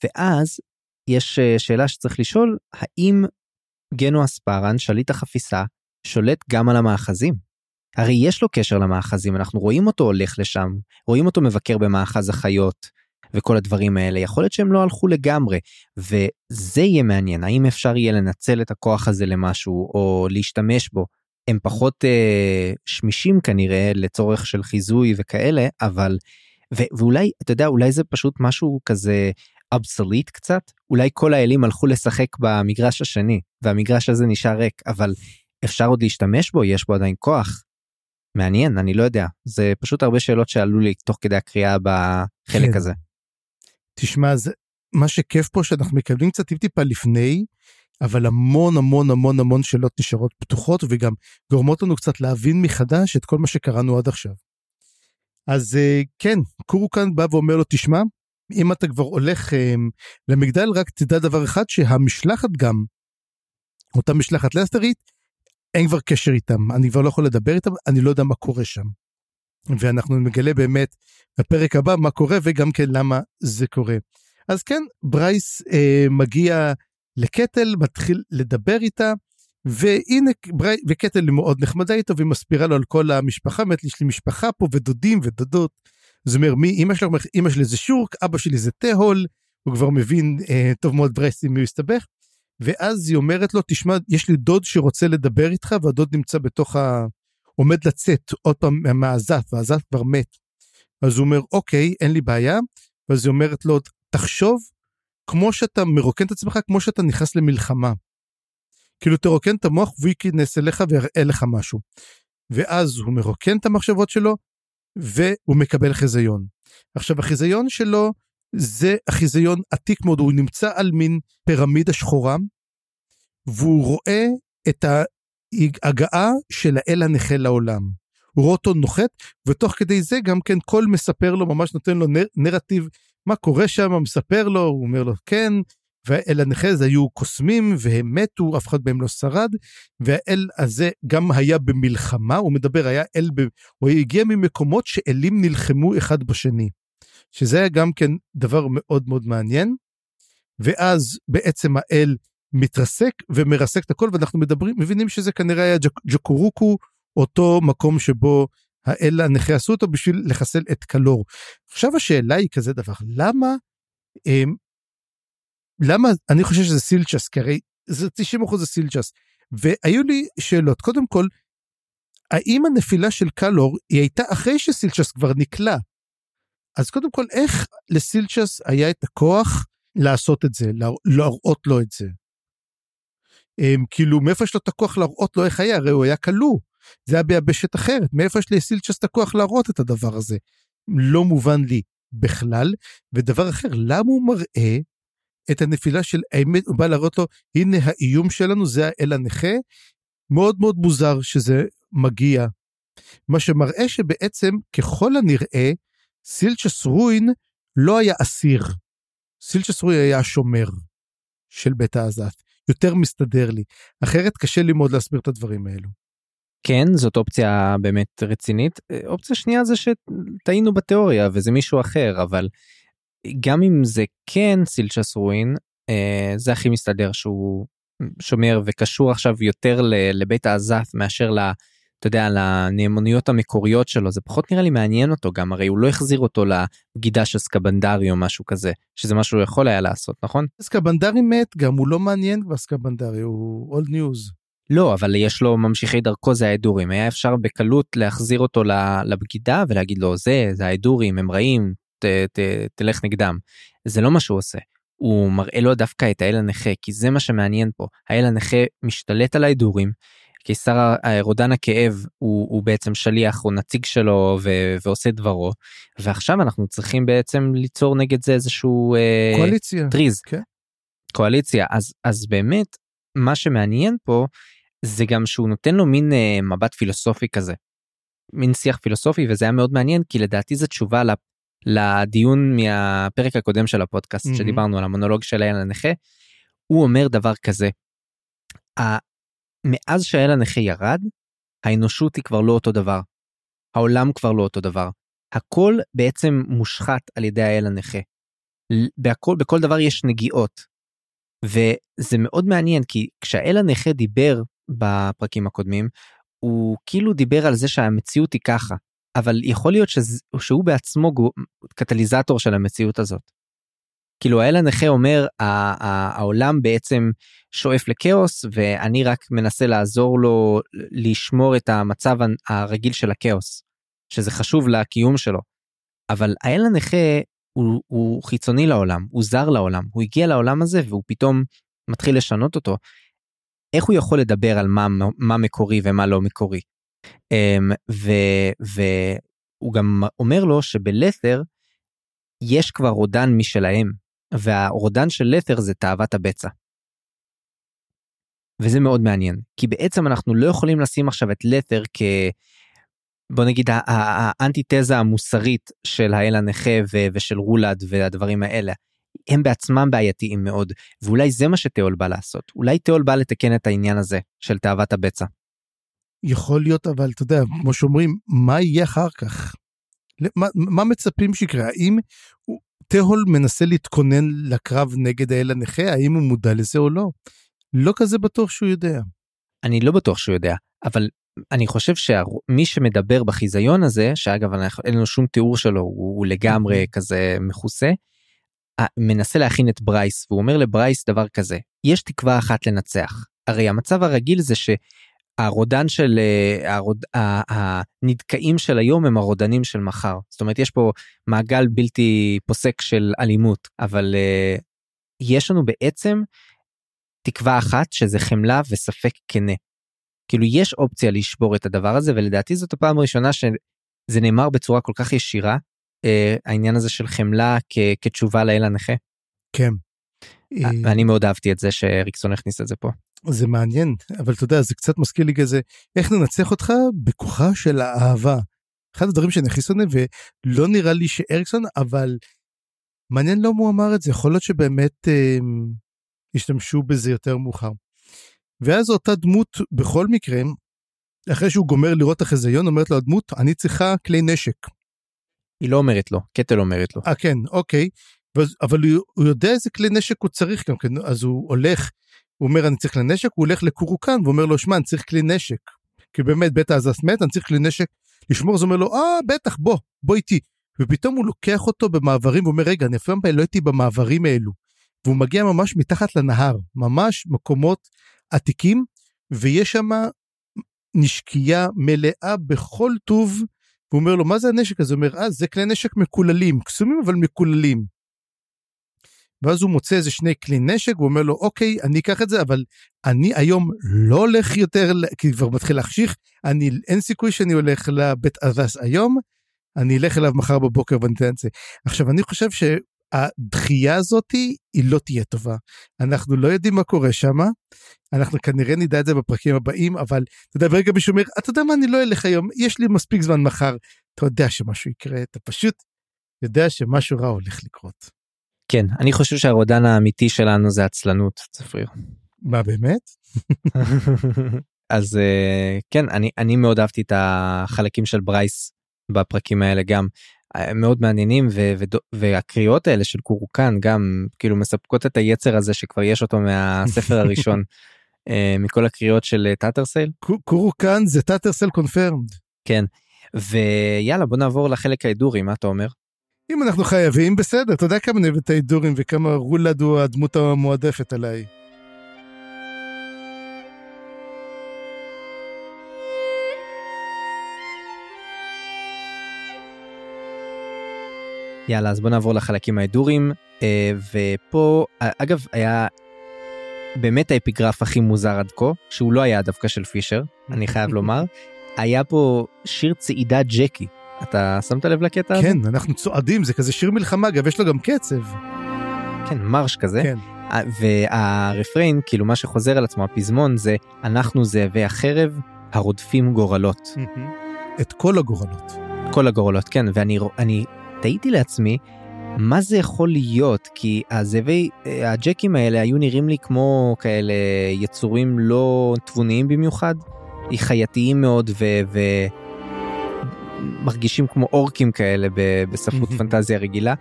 ואז יש אה, שאלה שצריך לשאול, האם גנו אספרן, שליט החפיסה, שולט גם על המאחזים? הרי יש לו קשר למאחזים, אנחנו רואים אותו הולך לשם, רואים אותו מבקר במאחז החיות, וכל הדברים האלה, יכול להיות שהם לא הלכו לגמרי, וזה יהיה מעניין, האם אפשר יהיה לנצל את הכוח הזה למשהו, או להשתמש בו. הם פחות אה, שמישים כנראה לצורך של חיזוי וכאלה, אבל, ואולי, אתה יודע, אולי זה פשוט משהו כזה אבסוליט קצת, אולי כל האלים הלכו לשחק במגרש השני, והמגרש הזה נשאר ריק, אבל אפשר עוד להשתמש בו, יש בו עדיין כוח. מעניין, אני לא יודע, זה פשוט הרבה שאלות שעלו לי תוך כדי הקריאה בחלק כן. הזה. תשמע, זה, מה שכיף פה שאנחנו מקבלים קצת טיפ-טיפה לפני, אבל המון המון המון המון שאלות נשארות פתוחות וגם גורמות לנו קצת להבין מחדש את כל מה שקראנו עד עכשיו. אז אה, כן, קורו כאן בא ואומר לו, תשמע, אם אתה כבר הולך um, למגדל, רק תדע דבר אחד, שהמשלחת גם, אותה משלחת לסטרית, אין כבר קשר איתם, אני כבר לא יכול לדבר איתם, אני לא יודע מה קורה שם. ואנחנו נגלה באמת בפרק הבא מה קורה וגם כן למה זה קורה. אז כן, ברייס אה, מגיע לקטל, מתחיל לדבר איתה, והנה, וקטל מאוד נחמדה איתו, והיא מסבירה לו על כל המשפחה, באמת יש לי משפחה פה ודודים ודודות. זאת אומרת, מי אמא שלך, אמא שלי זה שורק, אבא שלי זה תהול, הוא כבר מבין אה, טוב מאוד ברייס עם מי הוא הסתבך. ואז היא אומרת לו, תשמע, יש לי דוד שרוצה לדבר איתך, והדוד נמצא בתוך ה... עומד לצאת עוד פעם מהעזת, והעזת כבר מת. אז הוא אומר, אוקיי, אין לי בעיה. ואז היא אומרת לו, תחשוב כמו שאתה מרוקן את עצמך, כמו שאתה נכנס למלחמה. כאילו תרוקן את המוח והוא ייכנס אליך ויראה לך משהו. ואז הוא מרוקן את המחשבות שלו, והוא מקבל חיזיון. עכשיו החיזיון שלו זה החיזיון עתיק מאוד, הוא נמצא על מין פירמידה שחורה, והוא רואה את ההגעה של האל הנכה לעולם. הוא רואה אותו נוחת, ותוך כדי זה גם כן קול מספר לו, ממש נותן לו נר, נרטיב, מה קורה שם, מספר לו, הוא אומר לו כן, והאל הנכה הזה היו קוסמים והם מתו, אף אחד מהם לא שרד, והאל הזה גם היה במלחמה, הוא מדבר, היה אל, ב... הוא הגיע ממקומות שאלים נלחמו אחד בשני. שזה היה גם כן דבר מאוד מאוד מעניין. ואז בעצם האל מתרסק ומרסק את הכל ואנחנו מדברים מבינים שזה כנראה היה ג'ק, ג'קורוקו אותו מקום שבו האל הנכה עשו אותו בשביל לחסל את קלור. עכשיו השאלה היא כזה דבר למה הם, למה אני חושב שזה סילצ'ס כי הרי זה 90% זה סילצ'ס והיו לי שאלות קודם כל האם הנפילה של קלור היא הייתה אחרי שסילצ'ס כבר נקלע. אז קודם כל איך לסילצ'ס היה את הכוח לעשות את זה להראות לו את זה. הם, כאילו מאיפה יש לו את הכוח להראות לו איך היה הרי הוא היה כלוא זה היה ביבשת אחרת מאיפה יש לסילצ'ס את הכוח להראות את הדבר הזה. לא מובן לי בכלל ודבר אחר למה הוא מראה את הנפילה של האמת הוא בא להראות לו הנה האיום שלנו זה האל הנכה מאוד מאוד מוזר שזה מגיע. מה שמראה שבעצם ככל הנראה סילצ'ס רוין לא היה אסיר סילצ'ה סרוי היה השומר של בית האזת. יותר מסתדר לי. אחרת קשה לי מאוד להסביר את הדברים האלו. כן, זאת אופציה באמת רצינית. אופציה שנייה זה שטעינו בתיאוריה וזה מישהו אחר, אבל גם אם זה כן סילצ'ס רואין, אה, זה הכי מסתדר שהוא שומר וקשור עכשיו יותר לבית האזת מאשר ל... אתה יודע, לנאמנויות המקוריות שלו, זה פחות נראה לי מעניין אותו גם, הרי הוא לא החזיר אותו לבגידה של סקבנדרי או משהו כזה, שזה מה שהוא יכול היה לעשות, נכון? סקבנדרי מת, גם הוא לא מעניין כבר סקבנדרי, הוא old news. לא, אבל יש לו ממשיכי דרכו זה ההדורים, היה אפשר בקלות להחזיר אותו לבגידה ולהגיד לו, זה, זה ההדורים, הם רעים, ת, ת, תלך נגדם. זה לא מה שהוא עושה. הוא מראה לו דווקא את האל הנכה, כי זה מה שמעניין פה. האל הנכה משתלט על ההדורים, קיסר רודן הכאב הוא, הוא בעצם שליח או נציג שלו ו, ועושה דברו ועכשיו אנחנו צריכים בעצם ליצור נגד זה איזשהו אה, קואליציה אה, טריז כן. קואליציה אז אז באמת מה שמעניין פה זה גם שהוא נותן לו מין אה, מבט פילוסופי כזה. מין שיח פילוסופי וזה היה מאוד מעניין כי לדעתי זו תשובה לדיון מהפרק הקודם של הפודקאסט mm-hmm. שדיברנו על המונולוג של האל הנכה. הוא אומר דבר כזה. מאז שהאל הנכה ירד, האנושות היא כבר לא אותו דבר. העולם כבר לא אותו דבר. הכל בעצם מושחת על ידי האל הנכה. בהכל, בכל דבר יש נגיעות. וזה מאוד מעניין כי כשהאל הנכה דיבר בפרקים הקודמים, הוא כאילו דיבר על זה שהמציאות היא ככה, אבל יכול להיות שזה, שהוא בעצמו קטליזטור של המציאות הזאת. כאילו האל הנכה אומר העולם בעצם שואף לכאוס ואני רק מנסה לעזור לו לשמור את המצב הרגיל של הכאוס שזה חשוב לקיום שלו. אבל האל הנכה הוא, הוא חיצוני לעולם הוא זר לעולם הוא הגיע לעולם הזה והוא פתאום מתחיל לשנות אותו. איך הוא יכול לדבר על מה, מה מקורי ומה לא מקורי. אמ, והוא גם אומר לו שבלת'ר יש כבר רודן משלהם והרודן של לת'ר זה תאוות הבצע. וזה מאוד מעניין, כי בעצם אנחנו לא יכולים לשים עכשיו את לת'ר כ... בוא נגיד האנטיתזה המוסרית של האל הנכה ושל רולד והדברים האלה. הם בעצמם בעייתיים מאוד, ואולי זה מה שתיאול בא לעשות. אולי תיאול בא לתקן את העניין הזה של תאוות הבצע. יכול להיות, אבל אתה יודע, כמו שאומרים, מה יהיה אחר כך? מה, מה מצפים שיקרה? האם תהול מנסה להתכונן לקרב נגד האל הנכה, האם הוא מודע לזה או לא? לא כזה בטוח שהוא יודע. אני לא בטוח שהוא יודע, אבל אני חושב שמי שמדבר בחיזיון הזה, שאגב אין לנו שום תיאור שלו, הוא לגמרי אוקיי. כזה מכוסה, מנסה להכין את ברייס, והוא אומר לברייס דבר כזה, יש תקווה אחת לנצח. הרי המצב הרגיל זה ש... הרודן של אה, הרוד, הנדכאים של היום הם הרודנים של מחר זאת אומרת יש פה מעגל בלתי פוסק של אלימות אבל אה, יש לנו בעצם תקווה אחת שזה חמלה וספק כנה. כאילו יש אופציה לשבור את הדבר הזה ולדעתי זאת הפעם הראשונה שזה נאמר בצורה כל כך ישירה אה, העניין הזה של חמלה כ, כתשובה לאל הנכה. כן. ואני מאוד אהבתי את זה שאריקסון הכניס את זה פה. זה מעניין, אבל אתה יודע, זה קצת מזכיר לי כזה, איך ננצח אותך בכוחה של האהבה. אחד הדברים שאני הכי שונא, ולא נראה לי שאריקסון, אבל מעניין לא הוא אמר את זה, יכול להיות שבאמת אה, השתמשו בזה יותר מאוחר. ואז אותה דמות, בכל מקרה, אחרי שהוא גומר לראות את החזיון, אומרת לו הדמות, אני צריכה כלי נשק. היא לא אומרת לו, קטל אומרת לו. אה, כן, אוקיי. אבל הוא, הוא יודע איזה כלי נשק הוא צריך גם כן, אז הוא הולך הוא אומר אני צריך כלי נשק, הוא הולך לקורוקן ואומר לו שמע אני צריך כלי נשק. כי באמת בית העזס מת אני צריך כלי נשק לשמור אז הוא אומר לו אה בטח בוא בוא איתי. ופתאום הוא לוקח אותו במעברים ואומר רגע אני אפילו לא הייתי במעברים האלו. והוא מגיע ממש מתחת לנהר ממש מקומות עתיקים ויש שם נשקייה מלאה בכל טוב. והוא אומר לו מה זה הנשק הזה? הוא אומר אה זה כלי נשק מקוללים קסומים אבל מקוללים. ואז הוא מוצא איזה שני כלי נשק, הוא אומר לו, אוקיי, אני אקח את זה, אבל אני היום לא הולך יותר, כי כבר מתחיל להחשיך, אני, אין סיכוי שאני הולך לבית ארס היום, אני אלך אליו מחר בבוקר ואני אתן את זה. עכשיו, אני חושב שהדחייה הזאת היא לא תהיה טובה. אנחנו לא יודעים מה קורה שם, אנחנו כנראה נדע את זה בפרקים הבאים, אבל אתה יודע, ברגע מישהו אומר, אתה יודע מה, אני לא אלך היום, יש לי מספיק זמן מחר, אתה יודע שמשהו יקרה, אתה פשוט יודע שמשהו רע הולך לקרות. כן, אני חושב שהרודן האמיתי שלנו זה עצלנות, צפריר. מה באמת? אז אה, כן, אני, אני מאוד אהבתי את החלקים של ברייס בפרקים האלה גם. אה, מאוד מעניינים ו- ו- והקריאות האלה של קורקן גם כאילו מספקות את היצר הזה שכבר יש אותו מהספר הראשון אה, מכל הקריאות של טאטרסייל. קורקן זה טאטרסייל confirmed. כן ויאללה בוא נעבור לחלק ההידורי מה אתה אומר? אם אנחנו חייבים בסדר אתה יודע כמה אני אוהב את ההידורים וכמה רולד הוא הדמות המועדפת עליי. יאללה אז בוא נעבור לחלקים ההידורים אה, ופה אגב היה באמת האפיגרף הכי מוזר עד כה שהוא לא היה דווקא של פישר אני חייב לומר היה פה שיר צעידה ג'קי אתה שמת לב לקטע הזה? כן אנחנו צועדים זה כזה שיר מלחמה אגב יש לו גם קצב. כן מרש כזה כן. והרפריין כאילו מה שחוזר על עצמו הפזמון זה אנחנו זאבי החרב הרודפים גורלות. את כל הגורלות. כל הגורלות כן ואני אני תהיתי לעצמי מה זה יכול להיות כי הזאבי הג'קים האלה היו נראים לי כמו כאלה יצורים לא תבוניים במיוחד חייתיים מאוד ומרגישים ו... כמו אורקים כאלה בספרות פנטזיה רגילה.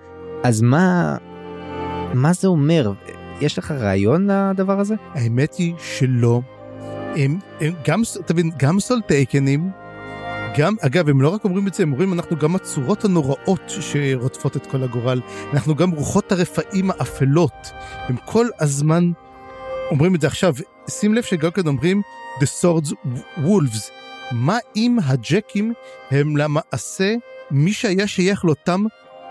אז מה מה זה אומר? יש לך רעיון לדבר הזה? האמת היא שלא. הם, הם גם תבין גם סולטייקנים גם, אגב, הם לא רק אומרים את זה, הם אומרים אנחנו גם הצורות הנוראות שרודפות את כל הגורל, אנחנו גם רוחות הרפאים האפלות. הם כל הזמן אומרים את זה. עכשיו, שים לב שגם כן אומרים The Swords Wolves. מה אם הג'קים הם למעשה מי שהיה שייך לאותם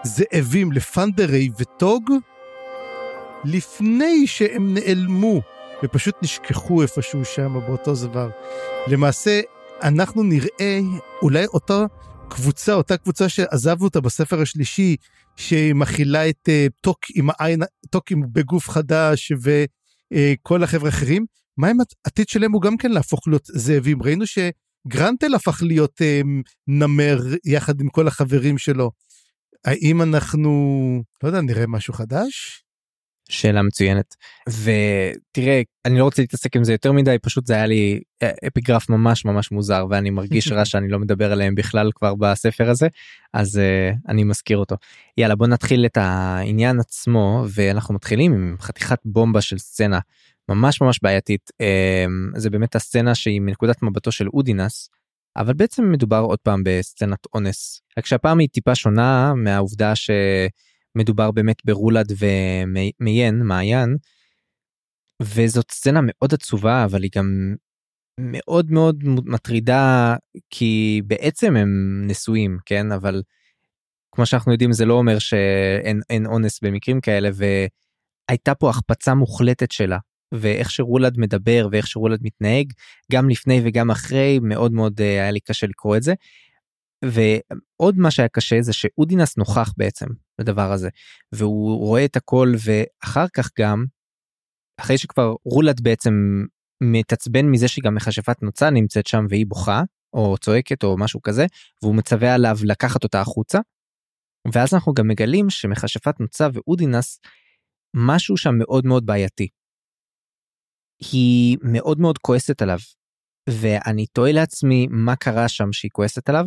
זאבים, לפנדרי וטוג, לפני שהם נעלמו ופשוט נשכחו איפשהו שם באותו דבר. למעשה, אנחנו נראה אולי אותה קבוצה, אותה קבוצה שעזבנו אותה בספר השלישי, שמכילה את uh, טוק עם העין, טוק עם בגוף חדש וכל uh, החבר'ה האחרים, מה אם העתיד שלהם הוא גם כן להפוך להיות זאבים? ראינו שגרנטל הפך להיות uh, נמר יחד עם כל החברים שלו. האם אנחנו, לא יודע, נראה משהו חדש? שאלה מצוינת ותראה אני לא רוצה להתעסק עם זה יותר מדי פשוט זה היה לי אה, אפיגרף ממש ממש מוזר ואני מרגיש רע שאני לא מדבר עליהם בכלל כבר בספר הזה אז uh, אני מזכיר אותו יאללה בוא נתחיל את העניין עצמו ואנחנו מתחילים עם חתיכת בומבה של סצנה ממש ממש בעייתית uh, זה באמת הסצנה שהיא מנקודת מבטו של אודינס אבל בעצם מדובר עוד פעם בסצנת אונס רק שהפעם היא טיפה שונה מהעובדה ש... מדובר באמת ברולד ומיין, מעיין, וזאת סצנה מאוד עצובה, אבל היא גם מאוד מאוד מטרידה, כי בעצם הם נשואים, כן? אבל כמו שאנחנו יודעים זה לא אומר שאין אונס במקרים כאלה, והייתה פה החפצה מוחלטת שלה. ואיך שרולד מדבר ואיך שרולד מתנהג גם לפני וגם אחרי מאוד מאוד אה, היה לי קשה לקרוא את זה. ועוד מה שהיה קשה זה שאודינס נוכח בעצם בדבר הזה והוא רואה את הכל ואחר כך גם אחרי שכבר רולד בעצם מתעצבן מזה שגם מכשפת נוצה נמצאת שם והיא בוכה או צועקת או משהו כזה והוא מצווה עליו לקחת אותה החוצה. ואז אנחנו גם מגלים שמכשפת נוצה ואודינס משהו שם מאוד מאוד בעייתי. היא מאוד מאוד כועסת עליו ואני תוהה לעצמי מה קרה שם שהיא כועסת עליו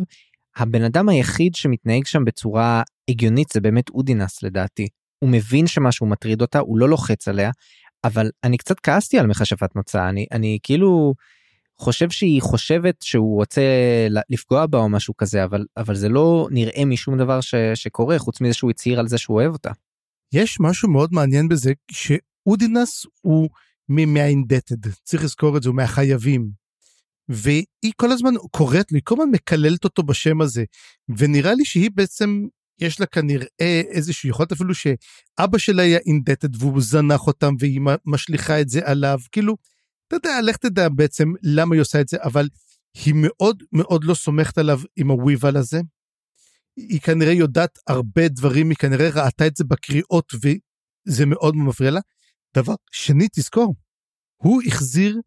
הבן אדם היחיד שמתנהג שם בצורה הגיונית זה באמת אודינס לדעתי. הוא מבין שמשהו מטריד אותה, הוא לא לוחץ עליה, אבל אני קצת כעסתי על מכשפת מוצא, אני, אני כאילו חושב שהיא חושבת שהוא רוצה לפגוע בה או משהו כזה, אבל, אבל זה לא נראה משום דבר ש, שקורה, חוץ מזה שהוא הצהיר על זה שהוא אוהב אותה. יש משהו מאוד מעניין בזה, שאודינס הוא מהאינדטד, צריך לזכור את זה, הוא מהחייבים. והיא כל הזמן קוראת לי, כל הזמן מקללת אותו בשם הזה. ונראה לי שהיא בעצם, יש לה כנראה איזושהי יכולת אפילו שאבא שלה היה אינדטד והוא זנח אותם והיא משליכה את זה עליו. כאילו, אתה יודע, לך תדע בעצם למה היא עושה את זה, אבל היא מאוד מאוד לא סומכת עליו עם הוויבל הזה. היא כנראה יודעת הרבה דברים, היא כנראה ראתה את זה בקריאות וזה מאוד מפריע לה. דבר שני, תזכור, הוא החזיר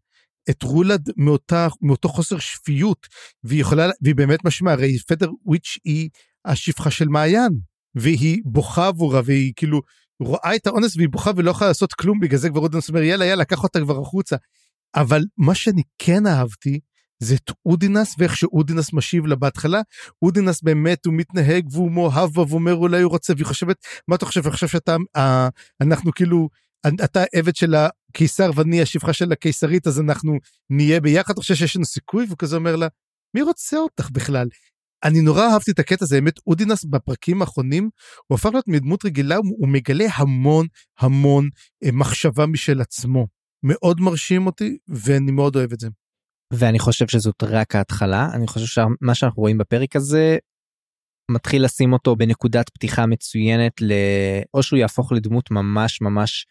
את רולד מאותה, מאותו חוסר שפיות, והיא יכולה, והיא באמת משמע, הרי פדר וויץ' היא השפחה של מעיין, והיא בוכה עבורה, והיא כאילו רואה את האונס והיא בוכה ולא יכולה לעשות כלום בגלל זה כבר אודינס אומר יאללה יאללה קח אותה כבר החוצה. אבל מה שאני כן אהבתי זה את אודינס ואיך שאודינס משיב לה בהתחלה אודינס באמת הוא מתנהג והוא מאוהב בה ואומר אולי הוא רוצה והיא חושבת מה אתה חושב עכשיו שאתה אה, אנחנו כאילו אתה עבד של הקיסר ואני השפחה של הקיסרית אז אנחנו נהיה ביחד אתה חושב שיש לנו סיכוי והוא כזה אומר לה מי רוצה אותך בכלל אני נורא אהבתי את הקטע הזה, באמת אודינס בפרקים האחרונים, הוא הפך להיות מדמות רגילה, הוא מגלה המון המון אה, מחשבה משל עצמו. מאוד מרשים אותי, ואני מאוד אוהב את זה. ואני חושב שזאת רק ההתחלה, אני חושב שמה שאנחנו רואים בפרק הזה, מתחיל לשים אותו בנקודת פתיחה מצוינת, ל... או שהוא יהפוך לדמות ממש ממש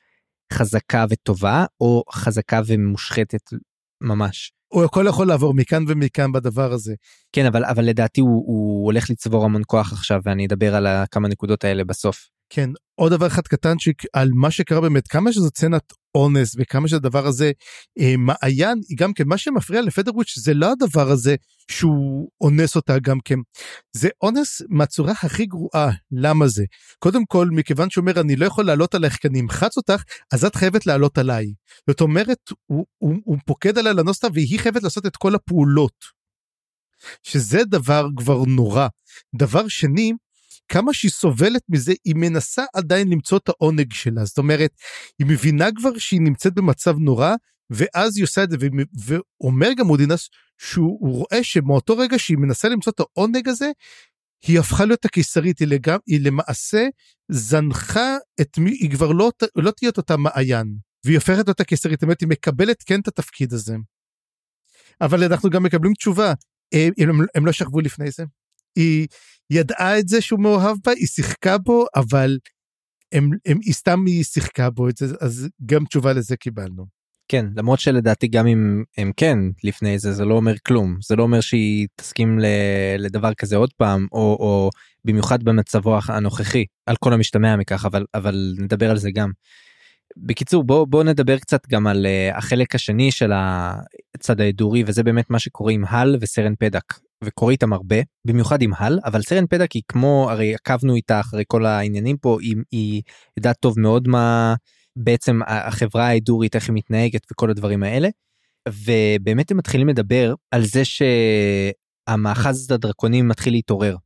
חזקה וטובה, או חזקה ומושחתת ממש. הוא הכל יכול לעבור מכאן ומכאן בדבר הזה. כן אבל אבל לדעתי הוא, הוא הולך לצבור המון כוח עכשיו ואני אדבר על כמה נקודות האלה בסוף. כן עוד דבר אחד קטנצ'יק על מה שקרה באמת כמה שזו סצנת אונס וכמה שהדבר הזה אה, מעיין גם כן מה שמפריע לפדרוויץ' זה לא הדבר הזה שהוא אונס אותה גם כן. זה אונס מהצורה הכי גרועה. למה זה? קודם כל מכיוון שאומר אני לא יכול לעלות עלייך כי אני אמחץ אותך אז את חייבת לעלות עליי. זאת אומרת הוא, הוא, הוא פוקד עליה לנוס אותה והיא חייבת לעשות את כל הפעולות. שזה דבר כבר נורא. דבר שני כמה שהיא סובלת מזה, היא מנסה עדיין למצוא את העונג שלה. זאת אומרת, היא מבינה כבר שהיא נמצאת במצב נורא, ואז היא עושה את זה, ואומר גם מודינס שהוא רואה שמאותו רגע שהיא מנסה למצוא את העונג הזה, היא הפכה להיות הקיסרית, היא, לגמ, היא למעשה זנחה את מי, היא כבר לא, לא תהיה את אותה מעיין, והיא הופכת להיות הקיסרית, זאת אומרת, היא מקבלת כן את התפקיד הזה. אבל אנחנו גם מקבלים תשובה, הם, הם, הם לא שכבו לפני זה. היא, ידעה את זה שהוא מאוהב בה, היא שיחקה בו, אבל הם, הם, היא סתם היא שיחקה בו את זה, אז גם תשובה לזה קיבלנו. כן, למרות שלדעתי גם אם הם כן לפני זה, זה לא אומר כלום. זה לא אומר שהיא תסכים לדבר כזה עוד פעם, או, או במיוחד במצבו הנוכחי, על כל המשתמע מכך, אבל, אבל נדבר על זה גם. בקיצור בוא בוא נדבר קצת גם על uh, החלק השני של הצד ההדורי וזה באמת מה שקורה עם הל וסרן פדק וקורה איתם הרבה במיוחד עם הל אבל סרן פדק היא כמו הרי עקבנו איתה אחרי כל העניינים פה היא, היא יודעת טוב מאוד מה בעצם החברה ההדורית איך היא מתנהגת וכל הדברים האלה. ובאמת הם מתחילים לדבר על זה שהמאחז הדרקונים מתחיל להתעורר.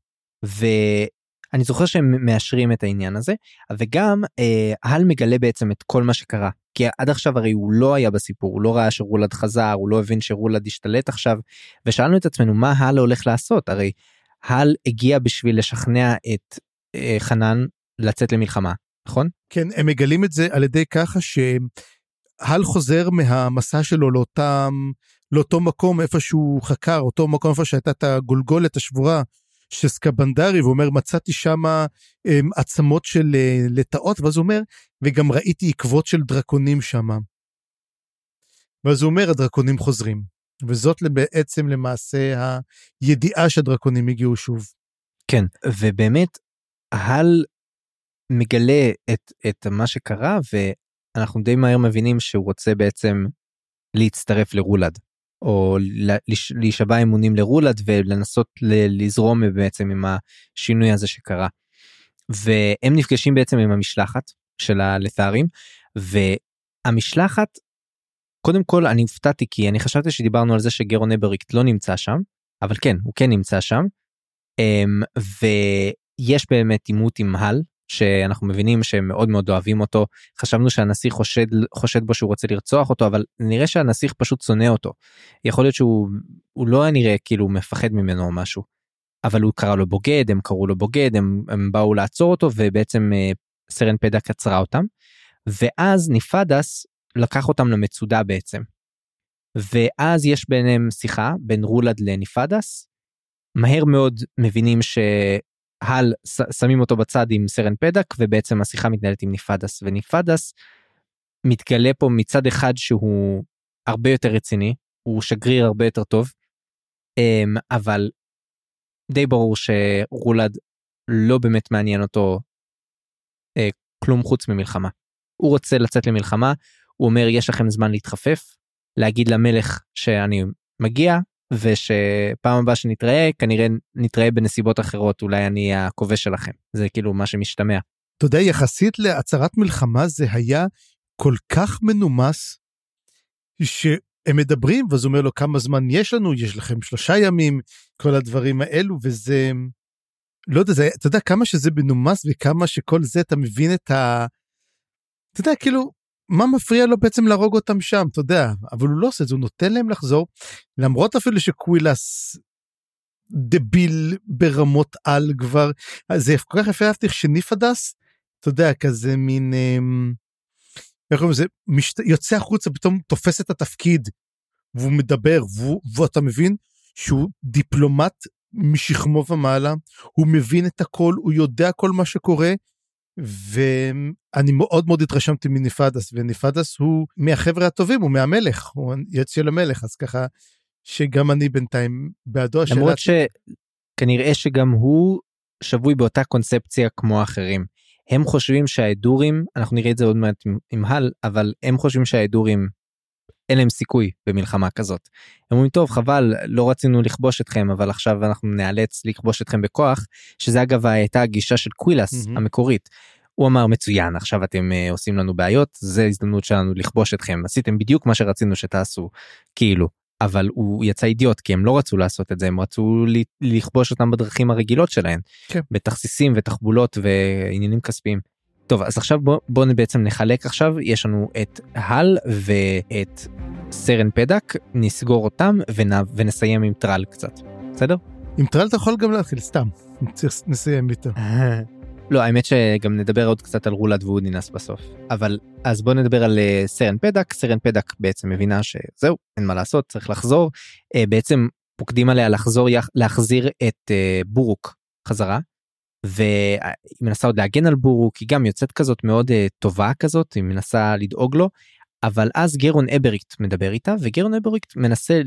אני זוכר שהם מאשרים את העניין הזה וגם אה, הל מגלה בעצם את כל מה שקרה כי עד עכשיו הרי הוא לא היה בסיפור הוא לא ראה שרולד חזר הוא לא הבין שרולד השתלט עכשיו ושאלנו את עצמנו מה הל הולך לעשות הרי הל הגיע בשביל לשכנע את אה, חנן לצאת למלחמה נכון? כן הם מגלים את זה על ידי ככה שהל חוזר מהמסע שלו לאותם לאותו מקום איפה שהוא חקר אותו מקום איפה שהייתה את הגולגולת השבורה של סקבנדרי ואומר מצאתי שם אמ, עצמות של אה, לטאות ואז הוא אומר וגם ראיתי עקבות של דרקונים שם. ואז הוא אומר הדרקונים חוזרים וזאת בעצם למעשה הידיעה שהדרקונים הגיעו שוב. כן ובאמת הל מגלה את, את מה שקרה ואנחנו די מהר מבינים שהוא רוצה בעצם להצטרף לרולד. או להישבע אמונים לרולד ולנסות לזרום בעצם עם השינוי הזה שקרה. והם נפגשים בעצם עם המשלחת של הלת'רים והמשלחת קודם כל אני הופתעתי כי אני חשבתי שדיברנו על זה שגרון אבריקט לא נמצא שם אבל כן הוא כן נמצא שם אמ, ויש באמת עימות עם הל שאנחנו מבינים שהם מאוד מאוד אוהבים אותו חשבנו שהנסיך חושד חושד בו שהוא רוצה לרצוח אותו אבל נראה שהנסיך פשוט שונא אותו יכול להיות שהוא הוא לא היה נראה כאילו מפחד ממנו או משהו. אבל הוא קרא לו בוגד הם קראו לו בוגד הם, הם באו לעצור אותו ובעצם אה, סרן פדק עצרה אותם ואז ניפדס לקח אותם למצודה בעצם. ואז יש ביניהם שיחה בין רולד לניפדס מהר מאוד מבינים ש... הל שמים אותו בצד עם סרן פדק ובעצם השיחה מתנהלת עם ניפדס וניפדס מתגלה פה מצד אחד שהוא הרבה יותר רציני הוא שגריר הרבה יותר טוב אמ, אבל די ברור שרולד לא באמת מעניין אותו אה, כלום חוץ ממלחמה. הוא רוצה לצאת למלחמה הוא אומר יש לכם זמן להתחפף להגיד למלך שאני מגיע ושפעם הבאה שנתראה כנראה נתראה בנסיבות אחרות אולי אני הכובש שלכם. זה כאילו מה שמשתמע. אתה יודע, יחסית להצהרת מלחמה זה היה כל כך מנומס, שהם מדברים, ואז הוא אומר לו כמה זמן יש לנו, יש לכם שלושה ימים, כל הדברים האלו, וזה, לא יודע, זה, אתה יודע כמה שזה מנומס וכמה שכל זה, אתה מבין את ה... אתה יודע, כאילו, מה מפריע לו בעצם להרוג אותם שם, אתה יודע, אבל הוא לא עושה את זה, הוא נותן להם לחזור, למרות אפילו שקווילס דביל ברמות על כבר, זה כל כך יפה אהבתי שניפדס, אתה יודע, כזה מין, אמ, איך קוראים לזה, משת... יוצא החוצה, פתאום תופס את התפקיד, והוא מדבר, והוא, ואתה מבין שהוא דיפלומט משכמו ומעלה, הוא מבין את הכל, הוא יודע כל מה שקורה, ואני מאוד מאוד התרשמתי מניפדס, וניפדס הוא מהחבר'ה הטובים, הוא מהמלך, הוא יצא של המלך, אז ככה שגם אני בינתיים בעדו. למרות שכנראה שגם הוא שבוי באותה קונספציה כמו האחרים. הם חושבים שהאדורים, אנחנו נראה את זה עוד מעט עם, עם הל, אבל הם חושבים שהאדורים אין להם סיכוי במלחמה כזאת. הם אומרים טוב חבל לא רצינו לכבוש אתכם אבל עכשיו אנחנו נאלץ לכבוש אתכם בכוח שזה אגב הייתה הגישה של קווילס mm-hmm. המקורית. הוא אמר מצוין עכשיו אתם uh, עושים לנו בעיות זה הזדמנות שלנו לכבוש אתכם עשיתם בדיוק מה שרצינו שתעשו כאילו אבל הוא יצא אידיוט כי הם לא רצו לעשות את זה הם רצו לכבוש אותם בדרכים הרגילות שלהם כן. בתכסיסים ותחבולות ועניינים כספיים. טוב אז עכשיו בוא, בוא בעצם נחלק עכשיו. יש לנו את הל ואת סרן פדק נסגור אותם ונ... ונסיים עם טרל קצת. בסדר? עם טרל אתה יכול גם להתחיל סתם. נסיים איתו. לא האמת שגם נדבר עוד קצת על רולד ואודינס בסוף. אבל אז בוא נדבר על uh, סרן פדק. סרן פדק בעצם מבינה שזהו אין מה לעשות צריך לחזור. uh, בעצם פוקדים עליה לחזור להחזיר את בורוק חזרה והיא מנסה עוד להגן על בורוק היא גם יוצאת כזאת מאוד uh, טובה כזאת היא מנסה לדאוג לו אבל אז גרון אבריקט מדבר איתה וגרון אבריקט מנסה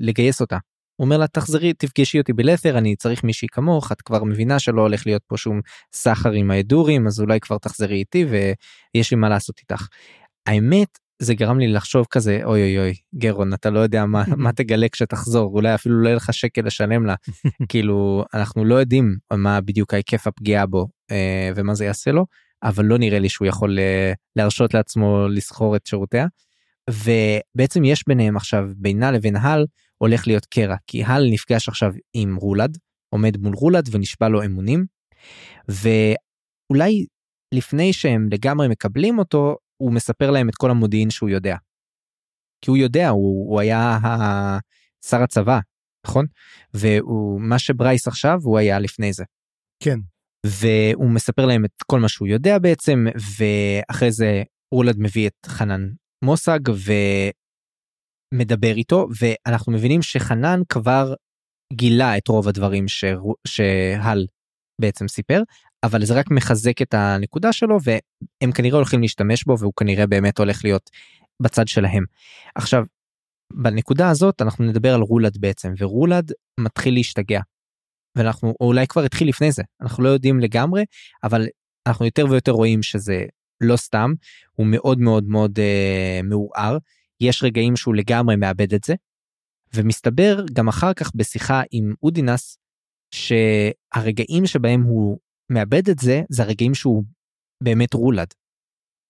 לגייס אותה. הוא אומר לה תחזרי תפגשי אותי בלת'ר אני צריך מישהי כמוך את כבר מבינה שלא הולך להיות פה שום סחר עם ההדורים אז אולי כבר תחזרי איתי ויש לי מה לעשות איתך. האמת זה גרם לי לחשוב כזה אוי אוי אוי גרון אתה לא יודע מה מה תגלה כשתחזור אולי אפילו לא יהיה לך שקל לשלם לה כאילו אנחנו לא יודעים מה בדיוק ההיקף הפגיעה בו אה, ומה זה יעשה לו אבל לא נראה לי שהוא יכול אה, להרשות לעצמו לסחור את שירותיה. ובעצם יש ביניהם עכשיו בינה לבין הל הולך להיות קרע כי הל נפגש עכשיו עם רולד עומד מול רולד ונשבע לו אמונים. ואולי לפני שהם לגמרי מקבלים אותו הוא מספר להם את כל המודיעין שהוא יודע. כי הוא יודע הוא, הוא היה שר הצבא נכון ומה שברייס עכשיו הוא היה לפני זה. כן. והוא מספר להם את כל מה שהוא יודע בעצם ואחרי זה רולד מביא את חנן מוסג ומדבר איתו ואנחנו מבינים שחנן כבר גילה את רוב הדברים ש... שהל בעצם סיפר אבל זה רק מחזק את הנקודה שלו והם כנראה הולכים להשתמש בו והוא כנראה באמת הולך להיות בצד שלהם. עכשיו בנקודה הזאת אנחנו נדבר על רולד בעצם ורולד מתחיל להשתגע. ואנחנו אולי כבר התחיל לפני זה אנחנו לא יודעים לגמרי אבל אנחנו יותר ויותר רואים שזה לא סתם הוא מאוד מאוד מאוד אה, מעורער יש רגעים שהוא לגמרי מאבד את זה. ומסתבר גם אחר כך בשיחה עם אודינס שהרגעים שבהם הוא מאבד את זה זה הרגעים שהוא באמת רולד.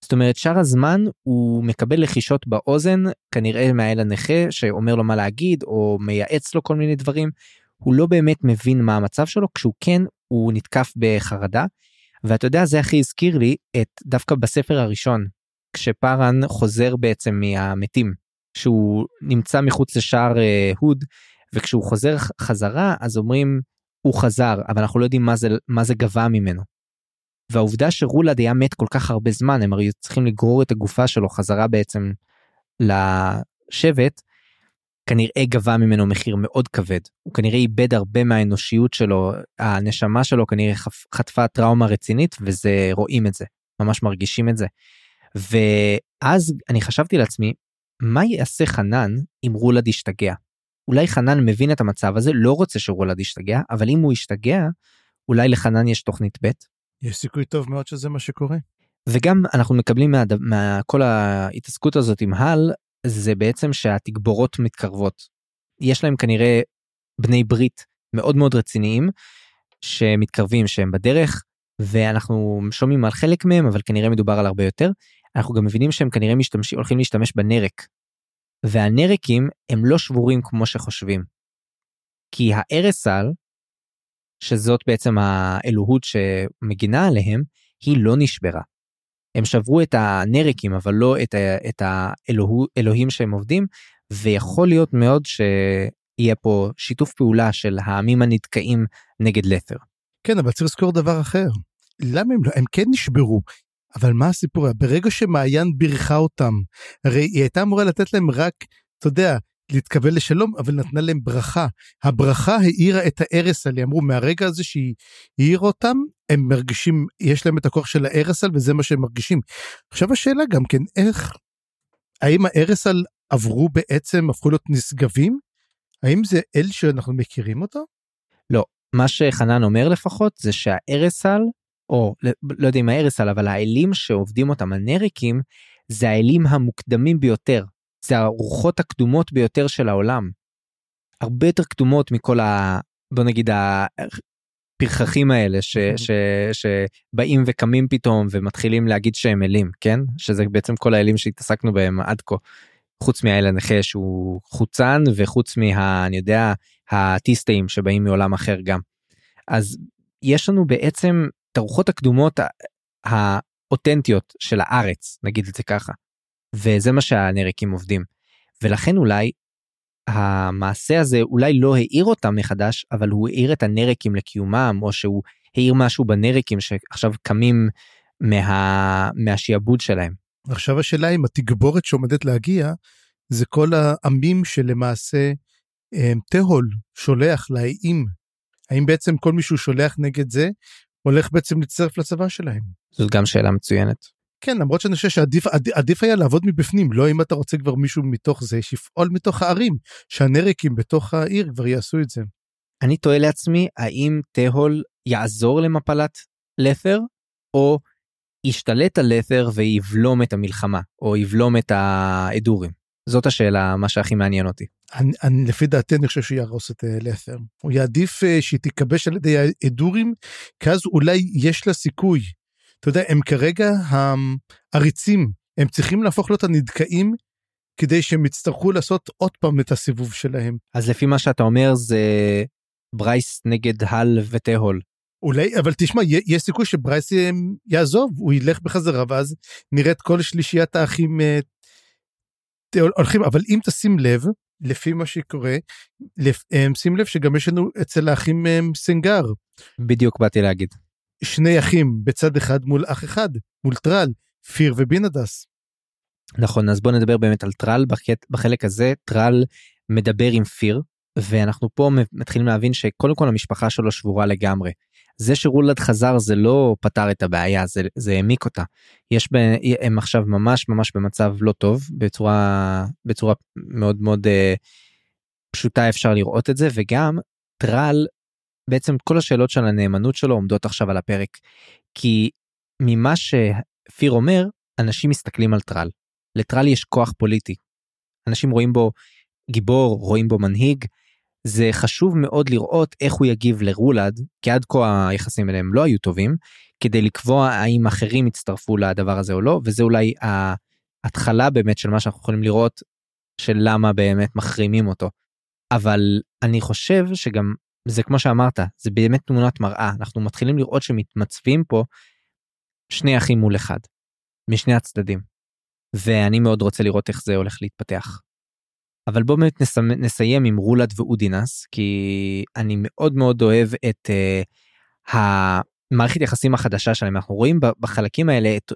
זאת אומרת שאר הזמן הוא מקבל לחישות באוזן כנראה מהאל הנכה שאומר לו מה להגיד או מייעץ לו כל מיני דברים. הוא לא באמת מבין מה המצב שלו כשהוא כן הוא נתקף בחרדה. ואתה יודע זה הכי הזכיר לי את דווקא בספר הראשון כשפארן חוזר בעצם מהמתים שהוא נמצא מחוץ לשער אה, הוד וכשהוא חוזר חזרה אז אומרים הוא חזר אבל אנחנו לא יודעים מה זה מה זה גבה ממנו. והעובדה שרולד היה מת כל כך הרבה זמן הם היו צריכים לגרור את הגופה שלו חזרה בעצם לשבט כנראה גבה ממנו מחיר מאוד כבד הוא כנראה איבד הרבה מהאנושיות שלו הנשמה שלו כנראה חטפה טראומה רצינית וזה רואים את זה ממש מרגישים את זה. ואז אני חשבתי לעצמי מה יעשה חנן אם רולד ישתגע. אולי חנן מבין את המצב הזה לא רוצה שרולד ישתגע אבל אם הוא ישתגע אולי לחנן יש תוכנית ב'. יש סיכוי טוב מאוד שזה מה שקורה. וגם אנחנו מקבלים מה, מה כל ההתעסקות הזאת עם הל זה בעצם שהתגבורות מתקרבות. יש להם כנראה בני ברית מאוד מאוד רציניים שמתקרבים שהם בדרך ואנחנו שומעים על חלק מהם אבל כנראה מדובר על הרבה יותר. אנחנו גם מבינים שהם כנראה משתמשים הולכים להשתמש בנרק. והנרקים הם לא שבורים כמו שחושבים. כי הארסל, שזאת בעצם האלוהות שמגינה עליהם, היא לא נשברה. הם שברו את הנרקים אבל לא את, ה, את האלוהים שהם עובדים ויכול להיות מאוד שיהיה פה שיתוף פעולה של העמים הנתקעים נגד לת'ר. כן אבל צריך לזכור דבר אחר. למה הם לא הם כן נשברו אבל מה הסיפור ברגע שמעיין בירכה אותם הרי היא הייתה אמורה לתת להם רק אתה יודע להתקבל לשלום אבל נתנה להם ברכה. הברכה האירה את הארסל אמרו מהרגע הזה שהיא העירה אותם הם מרגישים יש להם את הכוח של הארסל וזה מה שהם מרגישים. עכשיו השאלה גם כן איך האם הארסל עברו בעצם הפכו להיות נשגבים? האם זה אל שאנחנו מכירים אותו? לא. מה שחנן אומר לפחות זה שהארסל או לא יודע אם הארסל אבל האלים שעובדים אותם הנריקים זה האלים המוקדמים ביותר זה הרוחות הקדומות ביותר של העולם. הרבה יותר קדומות מכל ה... בוא נגיד הפרחחים האלה ש, ש, שבאים וקמים פתאום ומתחילים להגיד שהם אלים כן שזה בעצם כל האלים שהתעסקנו בהם עד כה. חוץ מהאל הנכה שהוא חוצן וחוץ מה... אני יודע הטיסטאים שבאים מעולם אחר גם. אז יש לנו בעצם הרוחות הקדומות האותנטיות של הארץ נגיד את זה ככה. וזה מה שהנריקים עובדים. ולכן אולי המעשה הזה אולי לא העיר אותם מחדש אבל הוא העיר את הנרקים לקיומם או שהוא העיר משהו בנרקים שעכשיו קמים מה... מהשיעבוד שלהם. עכשיו השאלה אם התגבורת שעומדת להגיע זה כל העמים שלמעשה הם, תהול שולח לאיים. האם בעצם כל מי שהוא שולח נגד זה הולך בעצם להצטרף לצבא שלהם? זאת גם שאלה מצוינת. כן למרות שאני חושב שעדיף עדיף היה לעבוד מבפנים לא אם אתה רוצה כבר מישהו מתוך זה שיפעול מתוך הערים שהנרקים בתוך העיר כבר יעשו את זה. אני תוהה לעצמי האם תהול יעזור למפלת לת'ר או ישתלט על לת'ר ויבלום את המלחמה או יבלום את האדורים. זאת השאלה מה שהכי מעניין אותי. אני, אני לפי דעתי אני חושב שהוא יהרוס את uh, לת'ר. הוא יעדיף uh, שהיא תיכבש על ידי האדורים כי אז אולי יש לה סיכוי אתה יודע, הם כרגע העריצים, הם צריכים להפוך להיות הנדכאים כדי שהם יצטרכו לעשות עוד פעם את הסיבוב שלהם. אז לפי מה שאתה אומר זה ברייס נגד הל ותהול. אולי, אבל תשמע, יש סיכוי שברייס אה, יעזוב, הוא ילך בחזרה ואז נראה את כל שלישיית האחים אה, הולכים, אבל אם תשים לב, לפי מה שקורה, אה, שים לב שגם יש לנו אצל האחים סנגר. בדיוק באתי להגיד. שני אחים בצד אחד מול אח אחד, מול טרל, פיר ובינדס. נכון, אז בוא נדבר באמת על טרל בחלק הזה, טרל מדבר עם פיר, ואנחנו פה מתחילים להבין שקודם כל המשפחה שלו שבורה לגמרי. זה שרולד חזר זה לא פתר את הבעיה, זה, זה העמיק אותה. יש ב, הם עכשיו ממש ממש במצב לא טוב, בצורה, בצורה מאוד מאוד uh, פשוטה אפשר לראות את זה, וגם טרל בעצם כל השאלות של הנאמנות שלו עומדות עכשיו על הפרק. כי ממה שפיר אומר, אנשים מסתכלים על טרל. לטרל יש כוח פוליטי. אנשים רואים בו גיבור, רואים בו מנהיג. זה חשוב מאוד לראות איך הוא יגיב לרולד, כי עד כה היחסים אליהם לא היו טובים, כדי לקבוע האם אחרים יצטרפו לדבר הזה או לא, וזה אולי ההתחלה באמת של מה שאנחנו יכולים לראות, של למה באמת מחרימים אותו. אבל אני חושב שגם זה כמו שאמרת זה באמת תמונת מראה אנחנו מתחילים לראות שמתמצבים פה שני אחים מול אחד משני הצדדים ואני מאוד רוצה לראות איך זה הולך להתפתח. אבל בואו באמת נסיים עם רולד ואודינס כי אני מאוד מאוד אוהב את uh, המערכת יחסים החדשה שלהם אנחנו רואים בחלקים האלה את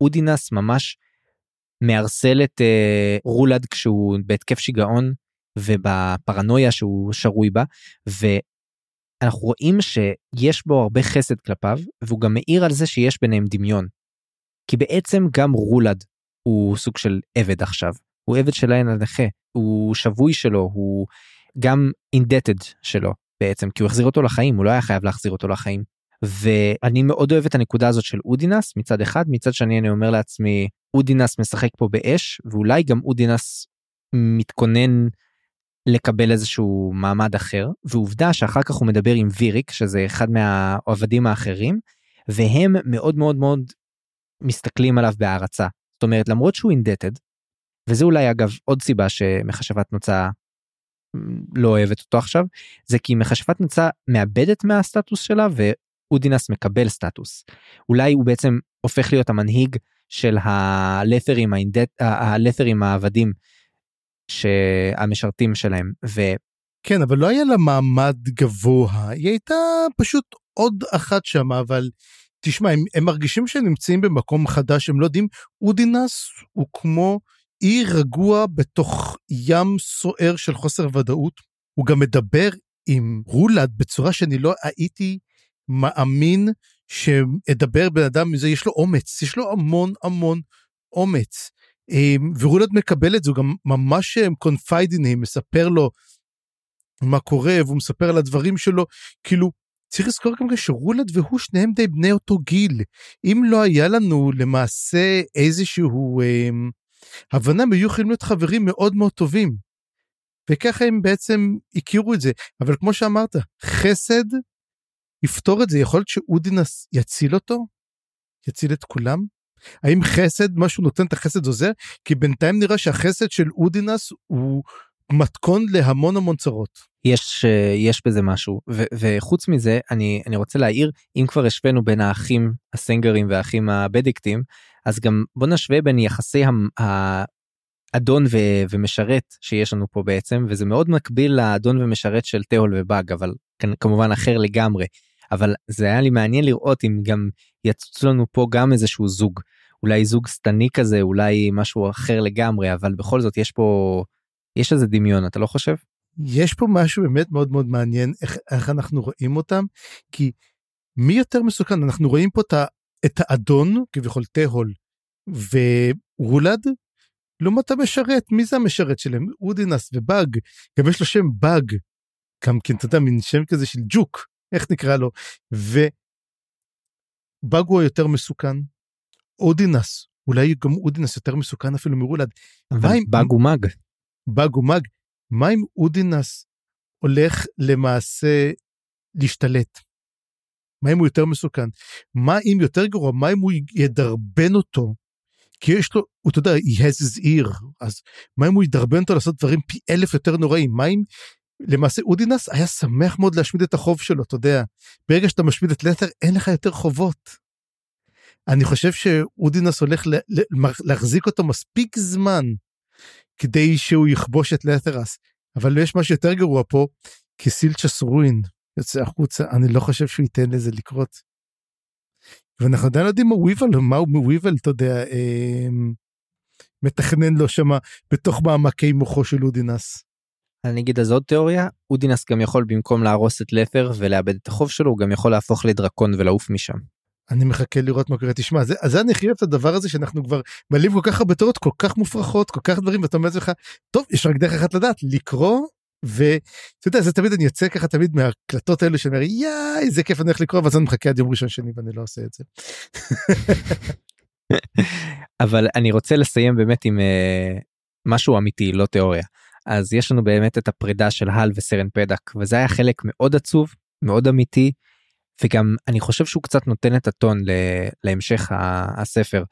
אודינס ממש מערסל את uh, רולד כשהוא בהתקף שיגעון ובפרנויה שהוא שרוי בה ואנחנו רואים שיש בו הרבה חסד כלפיו והוא גם מעיר על זה שיש ביניהם דמיון. כי בעצם גם רולד הוא סוג של עבד עכשיו הוא עבד של העין הנכה הוא שבוי שלו הוא גם אינדטד שלו בעצם כי הוא החזיר אותו לחיים הוא לא היה חייב להחזיר אותו לחיים. ואני מאוד אוהב את הנקודה הזאת של אודינס מצד אחד מצד שני אני אומר לעצמי אודינס משחק פה באש ואולי גם אודינס מתכונן לקבל איזשהו מעמד אחר ועובדה שאחר כך הוא מדבר עם ויריק שזה אחד מהעבדים האחרים והם מאוד מאוד מאוד מסתכלים עליו בהערצה. זאת אומרת, למרות שהוא אינדטד, וזה אולי אגב עוד סיבה שמחשבת נוצה לא אוהבת אותו עכשיו, זה כי מחשבת נוצה מאבדת מהסטטוס שלה ואודינס מקבל סטטוס. אולי הוא בעצם הופך להיות המנהיג של הלת'רים, האינדט, הלת'רים העבדים שהמשרתים שלהם. ו... כן, אבל לא היה לה מעמד גבוה, היא הייתה פשוט עוד אחת שם, אבל תשמע, הם, הם מרגישים שהם נמצאים במקום חדש, הם לא יודעים, אודינס הוא כמו אי רגוע בתוך ים סוער של חוסר ודאות. הוא גם מדבר עם רולד בצורה שאני לא הייתי מאמין שאדבר בן אדם מזה, יש לו אומץ, יש לו המון המון אומץ. אמ, ורולד מקבל את זה, הוא גם ממש קונפיידיני, מספר לו מה קורה, והוא מספר על הדברים שלו, כאילו, צריך לזכור גם שרולד והוא שניהם די בני אותו גיל. אם לא היה לנו למעשה איזשהו אה, הבנה, היו יכולים להיות חברים מאוד מאוד טובים. וככה הם בעצם הכירו את זה. אבל כמו שאמרת, חסד יפתור את זה, יכול להיות שאודינס יציל אותו? יציל את כולם? האם חסד, מה שהוא נותן את החסד עוזר? כי בינתיים נראה שהחסד של אודינס הוא מתכון להמון המון צרות. יש יש בזה משהו ו, וחוץ מזה אני אני רוצה להעיר אם כבר השווינו בין האחים הסנגרים והאחים הבדיקטים אז גם בוא נשווה בין יחסי האדון ו, ומשרת שיש לנו פה בעצם וזה מאוד מקביל לאדון ומשרת של תהול ובאג אבל כמובן אחר לגמרי. אבל זה היה לי מעניין לראות אם גם יצוץ לנו פה גם איזשהו זוג. אולי זוג שטני כזה אולי משהו אחר לגמרי אבל בכל זאת יש פה יש איזה דמיון אתה לא חושב? יש פה משהו באמת מאוד מאוד מעניין איך, איך אנחנו רואים אותם כי מי יותר מסוכן? אנחנו רואים פה את, את האדון כביכול תהול ורולד לעומת המשרת מי זה המשרת שלהם אודינס ובאג גם יש לו שם באג גם כן אתה יודע מין שם כזה של ג'וק איך נקרא לו ובאג הוא היותר מסוכן אודינס אולי גם אודינס יותר מסוכן אפילו מרולד. אבל באג הוא מאג. באג הוא מאג. מה אם אודינס הולך למעשה להשתלט? מה אם הוא יותר מסוכן? מה אם יותר גרוע? מה אם הוא ידרבן אותו? כי יש לו, אתה יודע, he has his ear, אז מה אם הוא ידרבן אותו לעשות דברים פי אלף יותר נוראים? מה אם למעשה אודינס היה שמח מאוד להשמיד את החוב שלו, אתה יודע, ברגע שאתה משמיד את לתר אין לך יותר חובות. אני חושב שאודינס הולך להחזיק אותו מספיק זמן כדי שהוא יכבוש את לתרס. אבל יש משהו יותר גרוע פה, כי סילצ'ס רואין יוצא החוצה, אני לא חושב שהוא ייתן לזה לקרות. ואנחנו עדיין לא יודעים מה וויבל, מה הוא מוויבל, אתה יודע, אה, מתכנן לו שמה בתוך מעמקי מוחו של אודינס. אני אגיד אז עוד תיאוריה, אודינס גם יכול במקום להרוס את לת'ר ולאבד את החוב שלו, הוא גם יכול להפוך לדרקון ולעוף משם. אני מחכה לראות מה קורה תשמע זה אז אני הכי אוהב את הדבר הזה שאנחנו כבר מעלים כל כך הרבה תיאוריות כל כך מופרכות כל כך דברים ואתה אומר לעצמך טוב יש רק דרך אחת לדעת לקרוא ואתה יודע זה תמיד אני יוצא ככה תמיד מהקלטות האלה שאני אומר יא איזה כיף אני הולך לקרוא ואז אני מחכה עד יום ראשון שני ואני לא עושה את זה. אבל אני רוצה לסיים באמת עם uh, משהו אמיתי לא תיאוריה אז יש לנו באמת את הפרידה של הל וסרן פדק וזה היה חלק מאוד עצוב מאוד אמיתי וגם אני חושב שהוא קצת נותן את הטון להמשך הספר.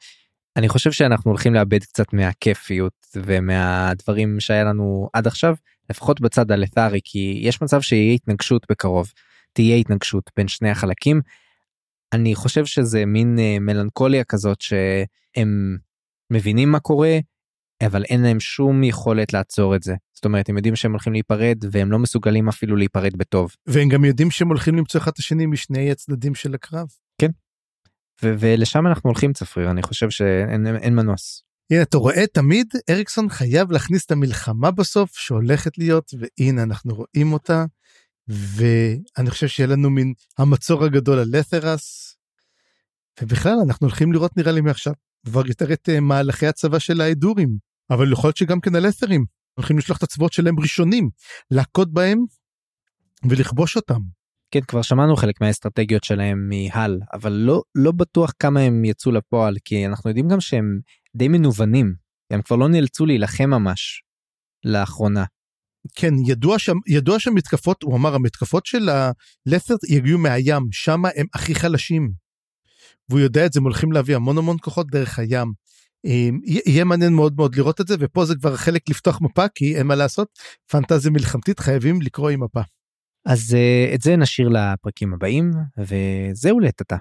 אני חושב שאנחנו הולכים לאבד קצת מהכיפיות ומהדברים שהיה לנו עד עכשיו לפחות בצד הלת'ארי כי יש מצב שיהיה התנגשות בקרוב תהיה התנגשות בין שני החלקים. אני חושב שזה מין אה, מלנכוליה כזאת שהם מבינים מה קורה אבל אין להם שום יכולת לעצור את זה. זאת אומרת הם יודעים שהם הולכים להיפרד והם לא מסוגלים אפילו להיפרד בטוב. והם גם יודעים שהם הולכים למצוא אחד את השני משני הצדדים של הקרב. כן. ו- ולשם אנחנו הולכים צפריר אני חושב שאין אין מנוס. הנה אתה רואה תמיד אריקסון חייב להכניס את המלחמה בסוף שהולכת להיות והנה אנחנו רואים אותה. ואני חושב שיהיה לנו מין המצור הגדול על לת'רס. ובכלל אנחנו הולכים לראות נראה לי מעכשיו כבר יותר את אה, מהלכי הצבא של האדורים. אבל יכול להיות שגם כן הלת'רים הולכים לשלוח את הצבאות שלהם ראשונים, להכות בהם ולכבוש אותם. כן, כבר שמענו חלק מהאסטרטגיות שלהם מהל, אבל לא, לא בטוח כמה הם יצאו לפועל, כי אנחנו יודעים גם שהם די מנוונים, הם כבר לא נאלצו להילחם ממש לאחרונה. כן, ידוע שם, ידוע שהמתקפות, הוא אמר, המתקפות של הלת'ר יגיעו מהים, שם הם הכי חלשים. והוא יודע את זה, הם הולכים להביא המון המון כוחות דרך הים. אמ, יהיה מעניין מאוד מאוד לראות את זה, ופה זה כבר חלק לפתוח מפה, כי אין מה לעשות, פנטזיה מלחמתית חייבים לקרוא עם מפה. אז uh, את זה נשאיר לפרקים הבאים, וזהו עתה.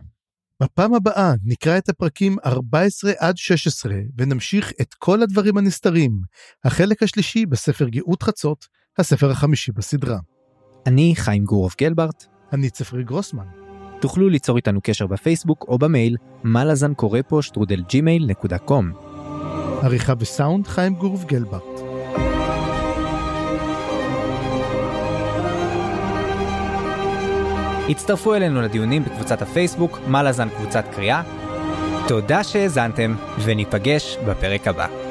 בפעם הבאה נקרא את הפרקים 14 עד 16 ונמשיך את כל הדברים הנסתרים. החלק השלישי בספר גאות חצות, הספר החמישי בסדרה. אני חיים גורוב גלברט. אני צפרי גרוסמן. תוכלו ליצור איתנו קשר בפייסבוק או במייל מה לזן קורא פה שטרודל ג'ימייל נקודה קום. עריכה וסאונד חיים גורוב גלברט. הצטרפו אלינו לדיונים בקבוצת הפייסבוק מה לזן קבוצת קריאה. תודה שהאזנתם וניפגש בפרק הבא.